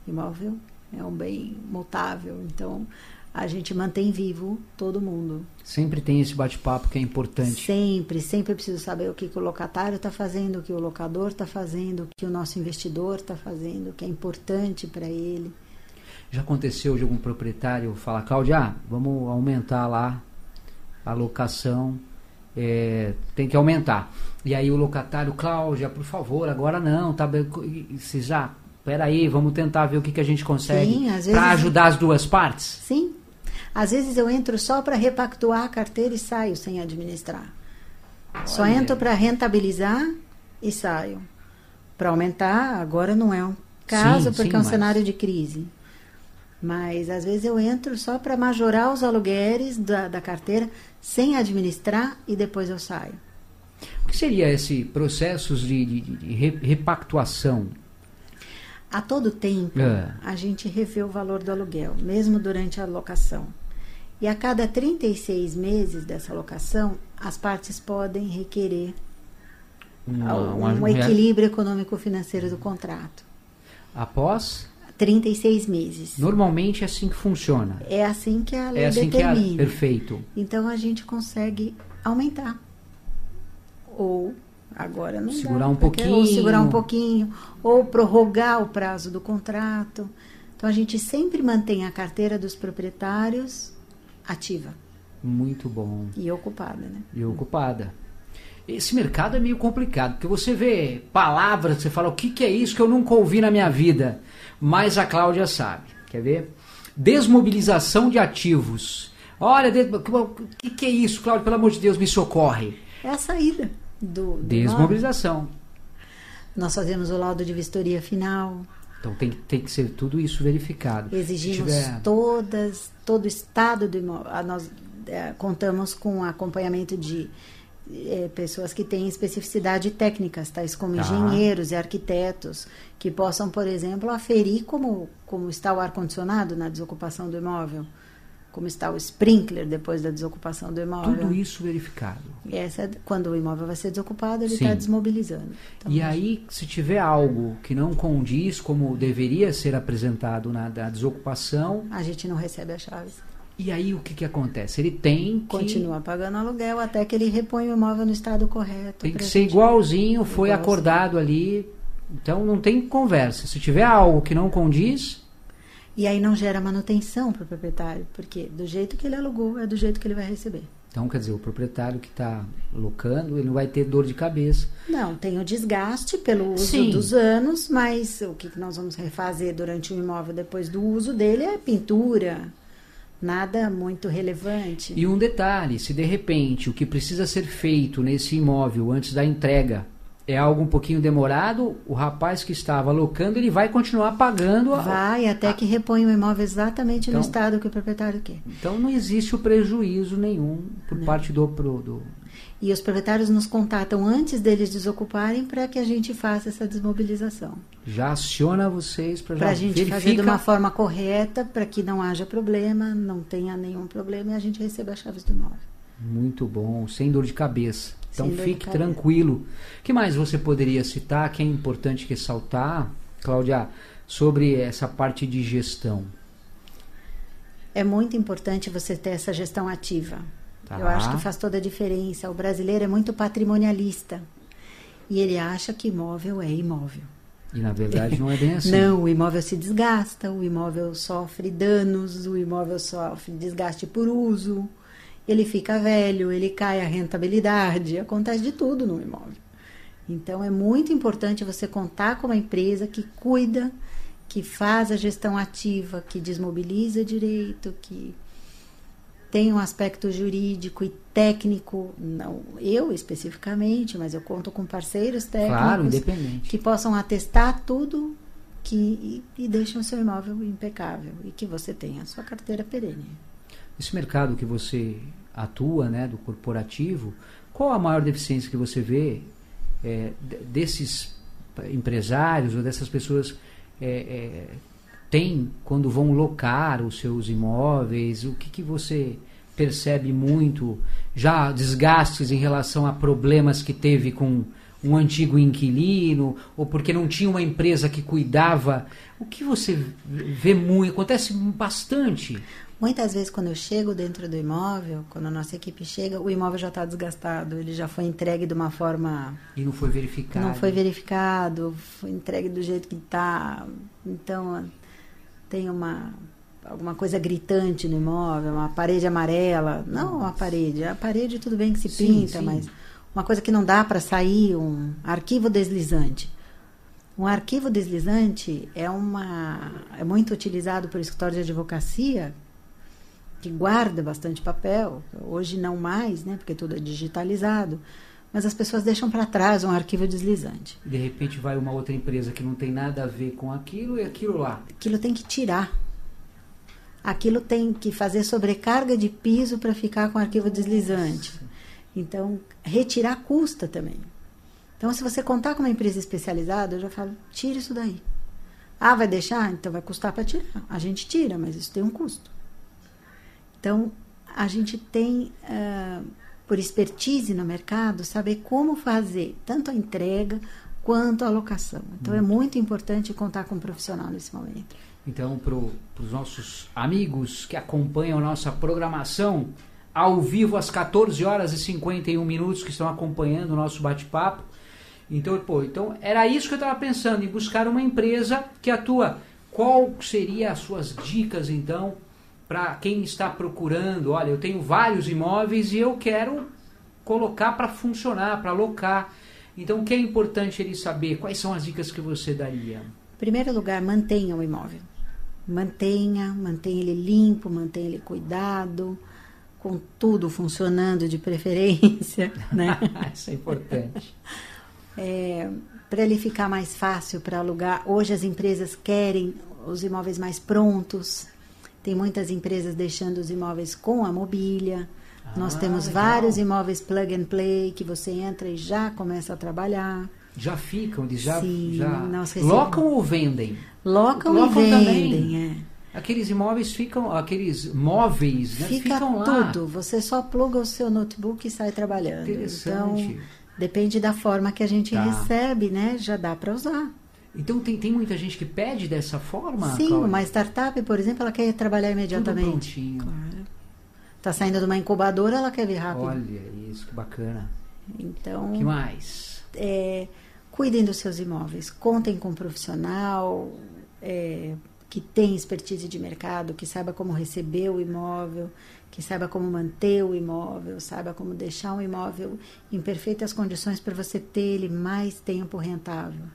Imóvel é um bem mutável, então a gente mantém vivo todo mundo. Sempre tem esse bate-papo que é importante. Sempre, sempre preciso saber o que, que o locatário está fazendo, o que o locador está fazendo, o que o nosso investidor está fazendo, o que é importante para ele. Já aconteceu de algum proprietário falar, Cláudia, ah, vamos aumentar lá a locação, é, tem que aumentar. E aí o locatário, Cláudia, por favor, agora não, tá bem. e- e já, peraí, vamos tentar ver o que, que a gente consegue para ajudar as duas partes. Sim. Às vezes eu entro só para repactuar a carteira e saio sem administrar. Só Olha. entro para rentabilizar e saio. Para aumentar, agora não é um caso, Sim, porque sim, é um mas- cenário de crise. Mas às vezes eu entro só para majorar os aluguéis da, da carteira sem administrar e depois eu saio. O que seria esse processo de, de- de re- repactuação? A todo tempo, É. a gente revê o valor do aluguel, mesmo durante a locação. E a cada 36 meses dessa locação, as partes podem requerer Uma- um, equilíbrio econômico-financeiro do contrato. Após, 36 meses. normalmente é assim que funciona. É assim que a lei É assim que é determina. perfeito. Então a gente consegue aumentar. Ou agora não Segurar dá, um porque- Ou pouquinho. segurar um pouquinho. Ou prorrogar o prazo do contrato. Então a gente sempre mantém a carteira dos proprietários ativa Muito bom. e ocupada, né? e ocupada. Esse mercado é meio complicado, porque você vê palavras, você fala, o que, que é isso que eu nunca ouvi na minha vida? Mas a Cláudia sabe. Quer ver? Desmobilização de ativos. Olha, de- o que, que é isso, Cláudia? Pelo amor de Deus, me socorre. É a saída do, do Desmobilização. Nós fazemos o laudo de vistoria final, Então tem, tem que ser tudo isso verificado. Exigimos tiver- todas, todo o estado do imóvel. Nós eh, contamos com acompanhamento de eh, pessoas que têm especificidade técnicas, tais como Tá. engenheiros e arquitetos, que possam, por exemplo, aferir como, como está o ar-condicionado na desocupação do imóvel, como está o sprinkler depois da desocupação do imóvel. Tudo isso verificado. E essa, quando o imóvel vai ser desocupado, ele está desmobilizando. Então, E aí, se tiver algo que não condiz como deveria ser apresentado na da desocupação, a gente não recebe as chaves. E aí o que, que acontece? Ele tem que, Continua pagando aluguel até que ele repõe o imóvel no estado correto. tem que ser gente- igualzinho, foi Igualzinho. acordado ali. Então não tem conversa. Se tiver algo que não condiz, E aí não gera manutenção para o proprietário, porque do jeito que ele alugou, é do jeito que ele vai receber. então quer dizer, o proprietário que está locando, ele não vai ter dor de cabeça. Não, tem o desgaste pelo uso Sim. dos anos, mas o que nós vamos refazer durante o imóvel depois do uso dele é pintura, nada muito relevante. E um detalhe, se de repente o que precisa ser feito nesse imóvel antes da entrega é algo um pouquinho demorado, o rapaz que estava alocando, ele vai continuar pagando. a- Vai até que repõe o imóvel exatamente Então- no estado que o proprietário quer. Então não existe o prejuízo nenhum por parte do, do- E os proprietários nos contatam antes deles desocuparem para que a gente faça essa desmobilização. já aciona vocês para já Para a gente verifica. fazer de uma forma correta, para que não haja problema, não tenha nenhum problema e a gente receba as chaves do imóvel. Muito bom, sem dor de cabeça. Então Sem fique tranquilo. O que mais você poderia citar que é importante ressaltar, Cláudia, sobre essa parte de gestão? É muito importante você ter essa gestão ativa. Tá. Eu acho que faz toda a diferença. O brasileiro é muito patrimonialista. E ele acha que imóvel é imóvel. E na verdade não é bem assim. [laughs] Não, o imóvel se desgasta, o imóvel sofre danos, o imóvel sofre desgaste por uso, ele fica velho, ele cai a rentabilidade, acontece de tudo no imóvel. Então é muito importante você contar com uma empresa que cuida, que faz a gestão ativa, que desmobiliza direito, que tem um aspecto jurídico e técnico, não eu especificamente, mas eu conto com parceiros técnicos Claro, que possam atestar tudo que, e, e deixem o seu imóvel impecável e que você tenha a sua carteira perene. Esse mercado que você atua, né, do corporativo, qual a maior deficiência que você vê é, desses empresários ou dessas pessoas é, é, têm quando vão locar os seus imóveis? O que, que você percebe muito? Já desgastes em relação a problemas que teve com um antigo inquilino ou porque não tinha uma empresa que cuidava? O que você vê muito? Acontece bastante. Muitas vezes, quando eu chego dentro do imóvel, quando a nossa equipe chega, o imóvel já está desgastado, ele já foi entregue de uma forma. E não foi verificado. Não foi verificado, foi entregue do jeito que está. Então, tem uma. Alguma coisa gritante no imóvel, uma parede amarela. Não uma parede, a parede tudo bem que se Sim, pinta, sim. mas uma coisa que não dá para sair, um arquivo deslizante. Um arquivo deslizante é uma é muito utilizado por escritório de advocacia que guarda bastante papel. Hoje não mais, né, porque tudo é digitalizado. Mas as pessoas deixam para trás um arquivo deslizante. De repente vai uma outra empresa que não tem nada a ver com aquilo e aquilo lá. Aquilo tem que tirar. Aquilo tem que fazer sobrecarga de piso para ficar com o arquivo deslizante. Então, retirar custa também. Então, se você contar com uma empresa especializada, eu já falo, tira isso daí. Ah, vai deixar? Então vai custar para tirar. A gente tira, mas isso tem um custo. Então, a gente tem, ah, por expertise no mercado, saber como fazer tanto a entrega quanto a locação. Então, é muito importante contar com um profissional nesse momento. Então, para os nossos amigos que acompanham a nossa programação ao vivo às 14 horas e 51 minutos, que estão acompanhando o nosso bate-papo. Então, pô, então era isso que eu estava pensando, em buscar uma empresa que atua. Qual seria as suas dicas, então, para quem está procurando? Olha, eu tenho vários imóveis e eu quero colocar para funcionar, para alocar. Então, o que é importante ele saber? Quais são as dicas que você daria? Em primeiro lugar, mantenha o imóvel. Mantenha, mantenha ele limpo, mantenha ele cuidado, com tudo funcionando de preferência, [laughs] né? Isso é importante. É, para ele ficar mais fácil para alugar. Hoje as empresas querem os imóveis mais prontos. Tem muitas empresas deixando os imóveis com a mobília. Nós Ah, temos legal. vários imóveis plug and play que você entra e já começa a trabalhar. Já ficam, eles já, Sim, já nós locam ou vendem? Locam, Locam e também. vendem, é. Aqueles imóveis ficam, aqueles móveis, né, Fica ficam lá. tudo. Você só pluga o seu notebook e sai trabalhando. Interessante. Então, depende da forma que a gente Tá. recebe, né? Já dá para usar. Então tem, tem muita gente que pede dessa forma? Sim, Cláudia? uma startup, por exemplo, ela quer trabalhar Tudo imediatamente. prontinho. Claro. Tá saindo de uma incubadora, ela quer vir rápido. Olha isso, que bacana. Então, que mais? é, cuidem dos seus imóveis, contem com um profissional é, que tem expertise de mercado, que saiba como receber o imóvel, que saiba como manter o imóvel, saiba como deixar um imóvel em perfeitas condições para você ter ele mais tempo rentável.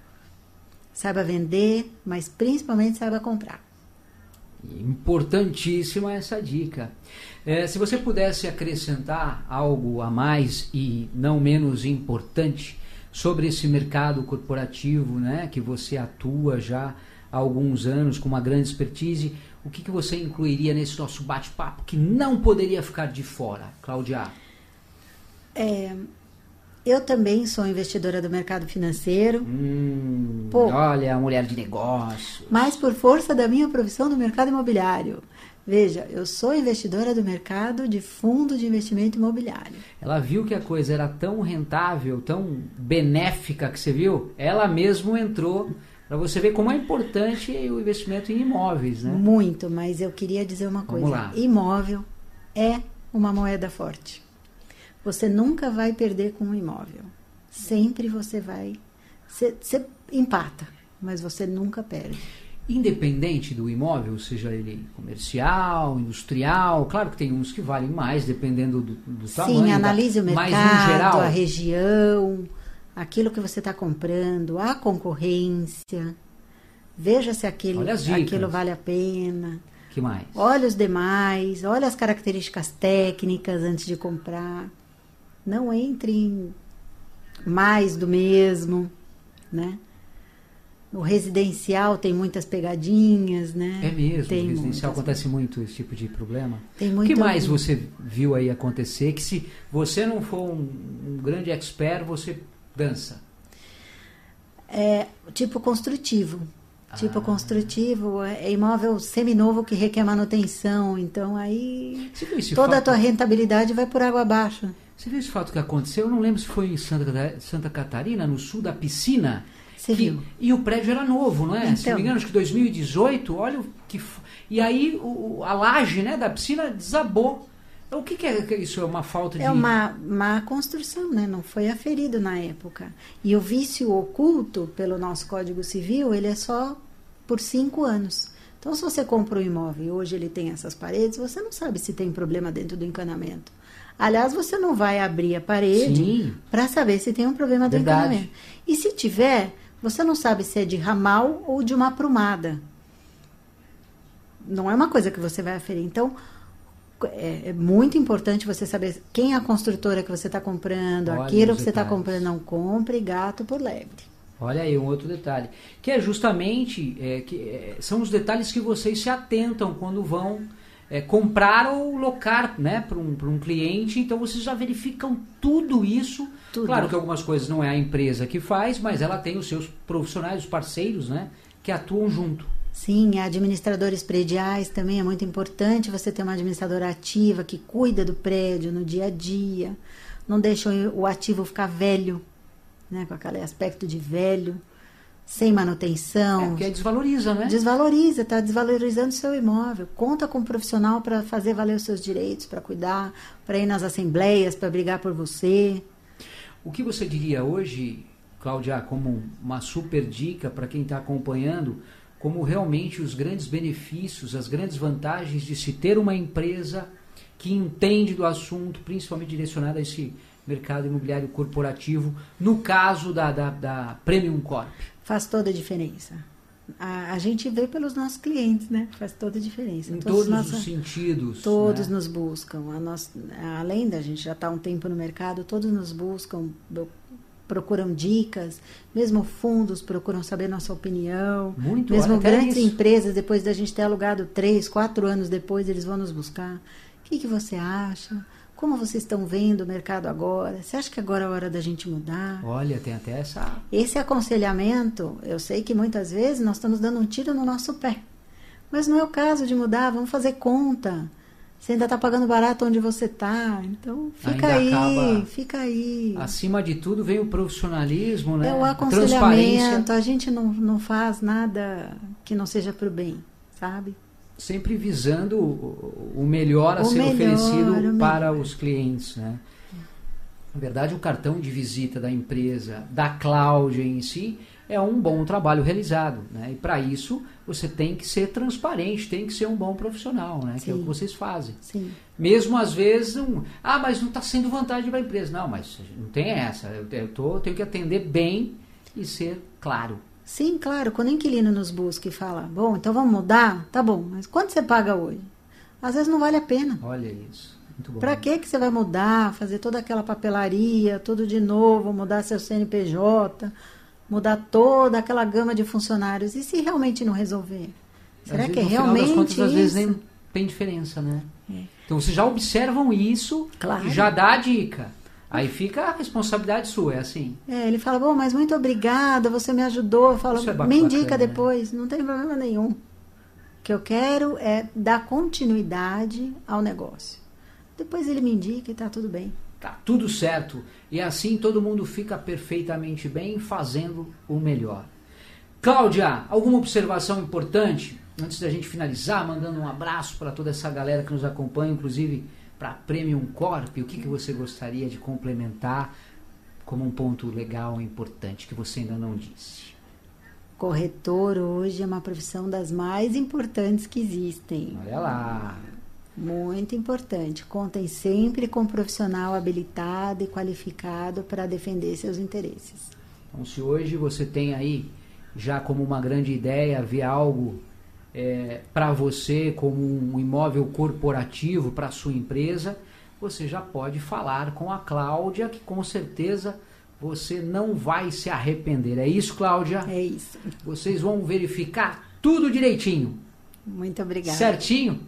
Saiba vender, mas principalmente saiba comprar. Importantíssima essa dica. É, se você pudesse acrescentar algo a mais e não menos importante sobre esse mercado corporativo, né, que você atua já há alguns anos com uma grande expertise, o que, que você incluiria nesse nosso bate-papo que não poderia ficar de fora, Cláudia? É, eu também sou investidora do mercado financeiro, Hum, Pô. olha, mulher de negócio. mas por força da minha profissão no mercado imobiliário. Veja, eu sou investidora do mercado de fundo de investimento imobiliário. Ela viu que a coisa era tão rentável, tão benéfica que você viu, ela mesmo entrou para você ver como é importante o investimento em imóveis, né? Muito, mas eu queria dizer uma coisa: imóvel é uma moeda forte. Você nunca vai perder com um imóvel. Sempre você vai. Você, empata, mas você nunca perde. Independente do imóvel, seja ele comercial, industrial, claro que tem uns que valem mais dependendo do, do tamanho. Sim, analise o mercado, geral, a região, aquilo que você está comprando, a concorrência. Veja se dicas. aquilo vale a pena. que mais? Olha os demais, olha as características técnicas antes de comprar. Não entre em mais do mesmo, né? O residencial tem muitas pegadinhas, né? É mesmo, tem no residencial acontece muito esse tipo de problema. Tem O muito que mais você viu aí acontecer que se você não for um, um grande expert, você dança? É tipo construtivo. Tipo Ah. construtivo é imóvel seminovo que requer manutenção. Então aí toda a tua rentabilidade vai por água abaixo. Você viu esse fato que aconteceu? Eu não lembro se foi em Santa, Santa Catarina, no sul da piscina. Você que- viu? E o prédio era novo, não é? Se não Então. me engano, acho que 2018, olha o que. E aí o, a laje né, da piscina desabou. Então, o que, que é isso? É uma falta de. É uma má construção, né? Não foi aferido na época. E o vício oculto pelo nosso Código Civil, ele é só por cinco anos. Então, se você compra um imóvel e hoje ele tem essas paredes, você não sabe se tem problema dentro do encanamento. Aliás, você não vai abrir a parede para saber se tem um problema do Verdade. encanamento. E se tiver, você não sabe se é de ramal ou de uma aprumada. Não é uma coisa que você vai aferir. Então, é, é muito importante você saber quem é a construtora que você está comprando, Olha aquilo que você está comprando, não compre gato por lebre. Olha aí um outro detalhe, que é justamente é, que é, são os detalhes que vocês se atentam quando vão é, comprar ou locar, né, para um, pra um cliente. Então vocês já verificam tudo isso. Tudo. Claro que algumas coisas não é a empresa que faz, mas ela tem os seus profissionais, os parceiros, né, que atuam junto. Sim, administradores prediais também é muito importante você ter uma administradora ativa que cuida do prédio no dia a dia, não deixa o o ativo ficar velho, né, com aquele aspecto de velho, sem É, manutenção. porque aí desvaloriza, né? Desvaloriza, está desvalorizando seu imóvel. Conta com um profissional para fazer valer os seus direitos, para cuidar, para ir nas assembleias, para brigar por você. O que você diria hoje, Cláudia, como uma super dica para quem está acompanhando, como realmente os grandes benefícios, as grandes vantagens de se ter uma empresa que entende do assunto, principalmente direcionada a esse mercado imobiliário corporativo, no caso da, da, da Premium Corp? Faz toda a diferença. A, a gente vê pelos nossos clientes, né? Faz toda a diferença. Em Todos todos nossa- os sentidos. Todos né? nos buscam. A nós, além da gente já estar um tempo no mercado, todos nos buscam, procuram dicas, mesmo fundos procuram saber nossa opinião. Muito, mesmo grandes isso. empresas, depois da gente ter alugado três, quatro anos depois, eles vão nos buscar. O que, que você acha? Como vocês estão vendo o mercado agora? Você acha que agora é a hora da gente mudar? Olha, tem até essa. Esse aconselhamento, eu sei que muitas vezes nós estamos dando um tiro no nosso pé. Mas não é o caso de mudar, vamos fazer conta. Você ainda está pagando barato onde você está. Então, fica Ainda aí, fica aí. Acima de tudo vem o profissionalismo, né? é o aconselhamento, a gente não, não faz nada que não seja para o bem, sabe? Sempre visando o melhor a O ser melhor, oferecido para melhor. os clientes, né? Na verdade, o cartão de visita da empresa, da Cláudia em si, é um bom trabalho realizado, né? E para isso, você tem que ser transparente, tem que ser um bom profissional, né? Que é o Sim. que vocês fazem. Sim. Mesmo às vezes, um, ah, mas não está sendo vantagem para a empresa. Não, mas não tem essa. Eu, eu tô, eu tenho que atender bem e ser claro. Sim, claro, quando o inquilino nos busca e fala, bom, então vamos mudar? Tá bom, mas quanto você paga hoje? Às vezes não vale a pena. Olha isso. Muito bom. Pra que que você vai mudar, fazer toda aquela papelaria, tudo de novo, mudar seu CNPJ, mudar toda aquela gama de funcionários? E se realmente não resolver? Será Às que é vezes, das realmente contas, às vezes isso? nem tem diferença, né? É. Então vocês já observam isso Claro. e já dá a dica. Aí fica a responsabilidade sua, é assim. É, ele fala, bom, mas muito obrigada, você me ajudou. Eu falo, Isso é me bacana, indica né? depois, não tem problema nenhum. O que eu quero é dar continuidade ao negócio. Depois ele me indica e tá tudo bem. Tá tudo certo. E assim todo mundo fica perfeitamente bem fazendo o melhor. Cláudia, alguma observação importante? Antes da gente finalizar, mandando um abraço para toda essa galera que nos acompanha, inclusive para Premium Corp, o que, que você gostaria de complementar como um ponto legal e importante que você ainda não disse? Corretor hoje é uma profissão das mais importantes que existem. Olha lá. Muito importante. Contem sempre com um profissional habilitado e qualificado para defender seus interesses. Então, se hoje você tem aí já como uma grande ideia ver algo é, para você como um imóvel corporativo para sua empresa, você já pode falar com a Cláudia, que com certeza você não vai se arrepender. É isso, Cláudia? É isso. Vocês vão verificar tudo direitinho. Muito obrigada. Certinho?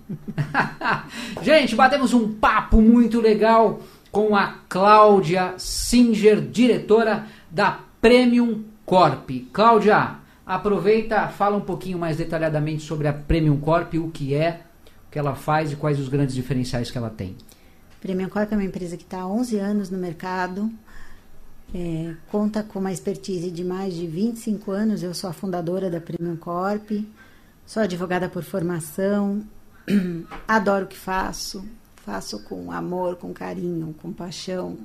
[laughs] Gente, batemos um papo muito legal com a Cláudia Singer, diretora da Premium Corp. Cláudia, aproveita, fala um pouquinho mais detalhadamente sobre a Premium Corp, o que é, o que ela faz e quais os grandes diferenciais que ela tem. Premium Corp é uma empresa que está há 11 anos no mercado, é, conta com uma expertise de mais de 25 anos. Eu sou a fundadora da Premium Corp, sou advogada por formação, [clears throat] adoro o que faço, faço com amor, com carinho, com paixão.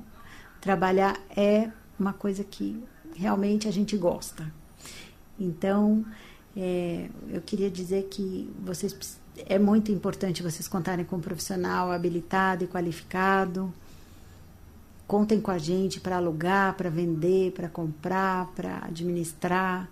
Trabalhar é uma coisa que realmente a gente gosta. Então, é, eu queria dizer que vocês é muito importante vocês contarem com um profissional habilitado e qualificado. Contem com a gente para alugar, para vender, para comprar, para administrar,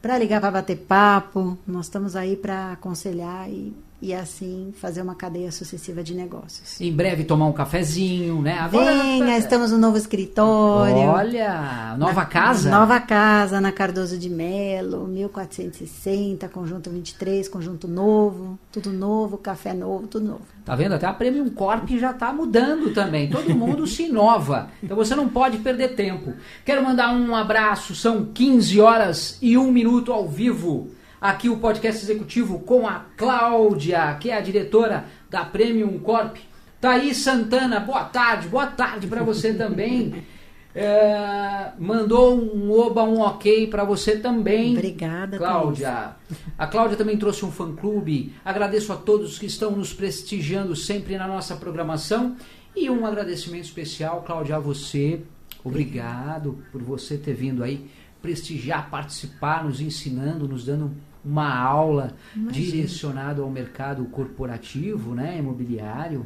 para ligar para bater papo. Nós estamos aí para aconselhar e e assim fazer uma cadeia sucessiva de negócios. Em breve tomar um cafezinho, né? Agora Venha, tá... estamos no novo escritório. Olha, nova na, casa? Nova casa na Cardoso de Melo, 1460, conjunto 23, conjunto novo, tudo novo, café novo, tudo novo. Tá vendo? Até a Premium Corp já está mudando também. Todo mundo se inova. Então você não pode perder tempo. Quero mandar um abraço, são 15 horas e 1 minuto ao vivo aqui o podcast executivo com a Cláudia, que é a diretora da Premium Corp. Thaís Santana, boa tarde, boa tarde para você também. [laughs] É, mandou um oba, um ok para você também. Obrigada, Cláudia. A Cláudia também trouxe um fã-clube. Agradeço a todos que estão nos prestigiando sempre na nossa programação. E um agradecimento especial, Cláudia, a você. Obrigado por você ter vindo aí prestigiar, participar, nos ensinando, nos dando uma aula Imagina. direcionada ao mercado corporativo, né, imobiliário.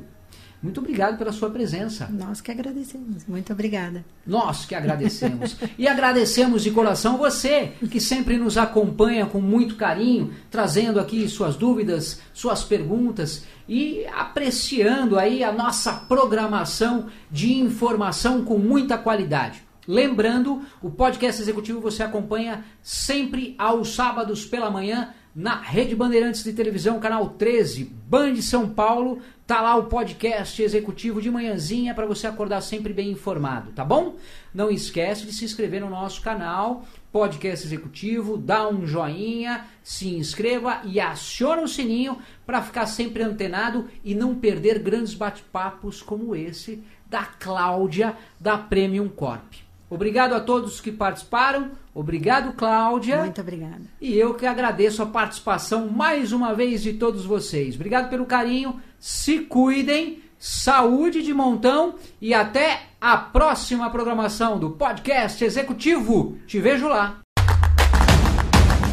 Muito obrigado pela sua presença. Nós que agradecemos. Muito obrigada. Nós que agradecemos. e agradecemos de coração você que sempre nos acompanha com muito carinho, trazendo aqui suas dúvidas, suas perguntas e apreciando aí a nossa programação de informação com muita qualidade. Lembrando, o podcast executivo você acompanha sempre aos sábados pela manhã na Rede Bandeirantes de Televisão, canal 13, Band São Paulo. Tá lá o podcast executivo de manhãzinha para você acordar sempre bem informado, tá bom? Não esquece de se inscrever no nosso canal, podcast executivo, dá um joinha, se inscreva e aciona o sininho para ficar sempre antenado e não perder grandes bate-papos como esse da Cláudia da Premium Corp. Obrigado a todos que participaram. Obrigado, Cláudia. Muito obrigada. E eu que agradeço a participação mais uma vez de todos vocês. Obrigado pelo carinho. Se cuidem. Saúde de montão e até a próxima programação do podcast executivo. Te vejo lá.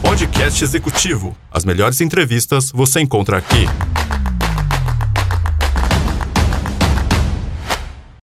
Podcast executivo. As melhores entrevistas você encontra aqui.